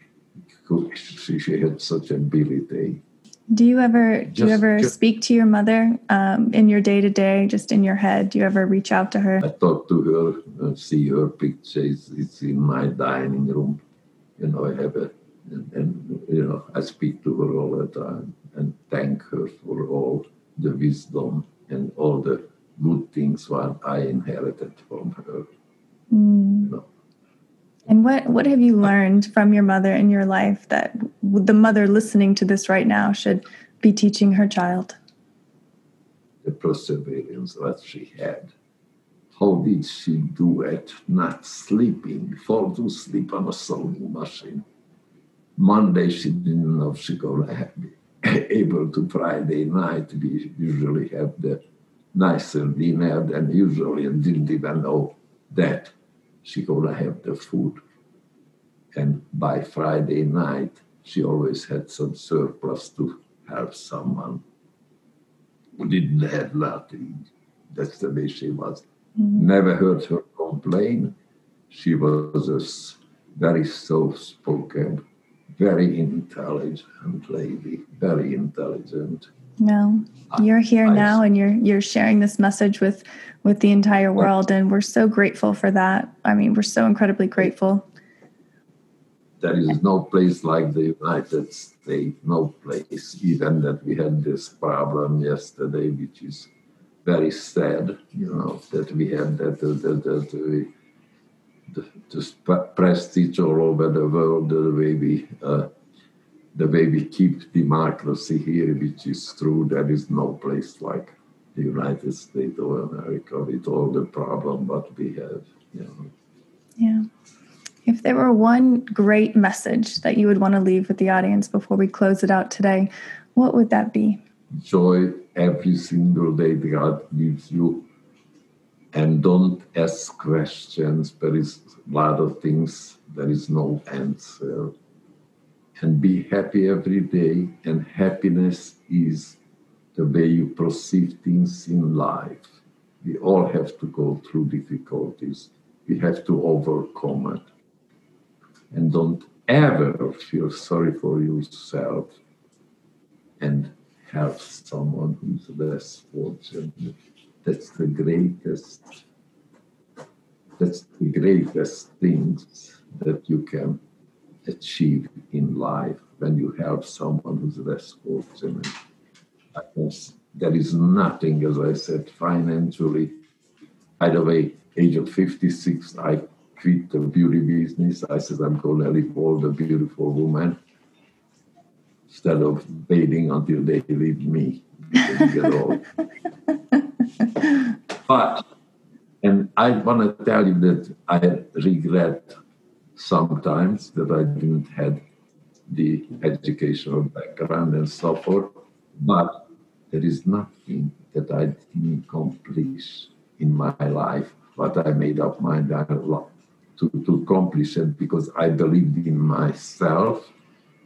She, she had such ability. Do you ever just, do you ever just, speak to your mother um, in your day to day, just in your head? Do you ever reach out to her? I talk to her, uh, see her pictures. It's in my dining room. You know, I have it, and, and you know, I speak to her all the time and thank her for all the wisdom and all the good things what I inherited from her. Mm. You know. And what, what have you learned from your mother in your life that the mother listening to this right now should be teaching her child? The perseverance that she had. How did she do it? Not sleeping, fall to sleep on a sewing machine. Monday, she didn't know she gonna be *laughs* able to Friday night. We usually have the nicer dinner than usually, and didn't even know that she gonna have the food. And by Friday night, she always had some surplus to help someone who didn't have nothing. That's the way she was. Mm-hmm. Never heard her complain. She was a very soft-spoken, very intelligent lady, very intelligent. No, you're here I, now, and you're you're sharing this message with with the entire world, and we're so grateful for that. I mean, we're so incredibly grateful. There is no place like the United States, no place. Even that we had this problem yesterday, which is very sad. You know that we had that that, that, that we, the, the prestige all over the world, the way we. Uh, the way we keep democracy here, which is true, there is no place like the United States of America with all the problem that we have. You know. Yeah. If there were one great message that you would want to leave with the audience before we close it out today, what would that be? Joy every single day God gives you. And don't ask questions. There is a lot of things, there is no answer and be happy every day. And happiness is the way you perceive things in life. We all have to go through difficulties. We have to overcome it. And don't ever feel sorry for yourself and help someone who's less fortunate. That's the greatest, that's the greatest things that you can achieve in life when you help someone who's less fortunate. I guess there is nothing, as I said, financially. By the way, age of 56, I quit the beauty business. I said, I'm going to leave all the beautiful women instead of waiting until they leave me. *laughs* but, and I want to tell you that I regret sometimes that I didn't have the educational background and so forth, but there is nothing that I didn't accomplish in my life, what I made up my mind to, to accomplish it because I believed in myself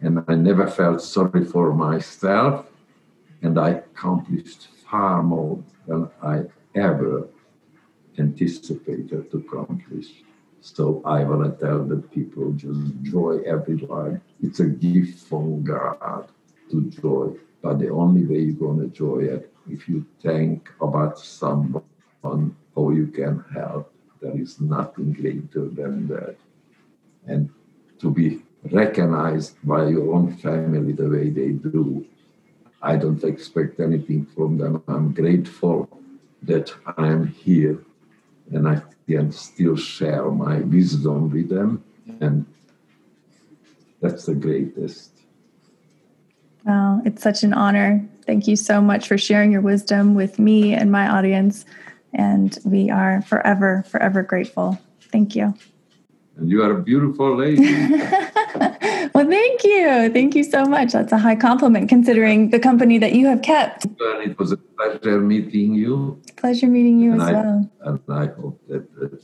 and I never felt sorry for myself and I accomplished far more than I ever anticipated to accomplish. So I want to tell the people just joy every life. It's a gift from God to joy. But the only way you're going to enjoy it if you think about someone how you can help. There is nothing greater than that. And to be recognized by your own family the way they do, I don't expect anything from them. I'm grateful that I'm here and I can still share my wisdom with them. And that's the greatest. Wow, it's such an honor. Thank you so much for sharing your wisdom with me and my audience. And we are forever, forever grateful. Thank you. And you are a beautiful lady. *laughs* well, thank you. Thank you so much. That's a high compliment considering the company that you have kept. And it was a pleasure meeting you. Pleasure meeting you and as I, well. And I hope that, that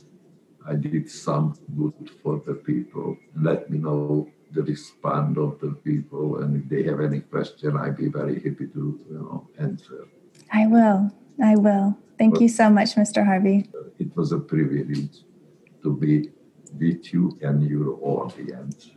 I did some good for the people. Let me know the response of the people, and if they have any question, I'd be very happy to you know answer. I will. I will. Thank but you so much, Mr. Harvey. It was a privilege to be with you and your audience.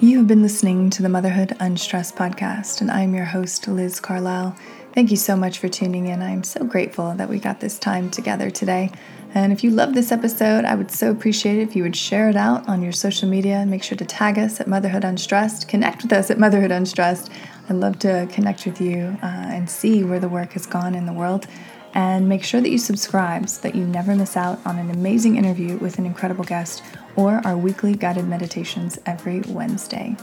You have been listening to the Motherhood Unstressed podcast, and I'm your host, Liz Carlisle. Thank you so much for tuning in. I'm so grateful that we got this time together today. And if you love this episode, I would so appreciate it if you would share it out on your social media make sure to tag us at Motherhood Unstressed. Connect with us at Motherhood Unstressed. I'd love to connect with you uh, and see where the work has gone in the world. And make sure that you subscribe so that you never miss out on an amazing interview with an incredible guest or our weekly guided meditations every Wednesday.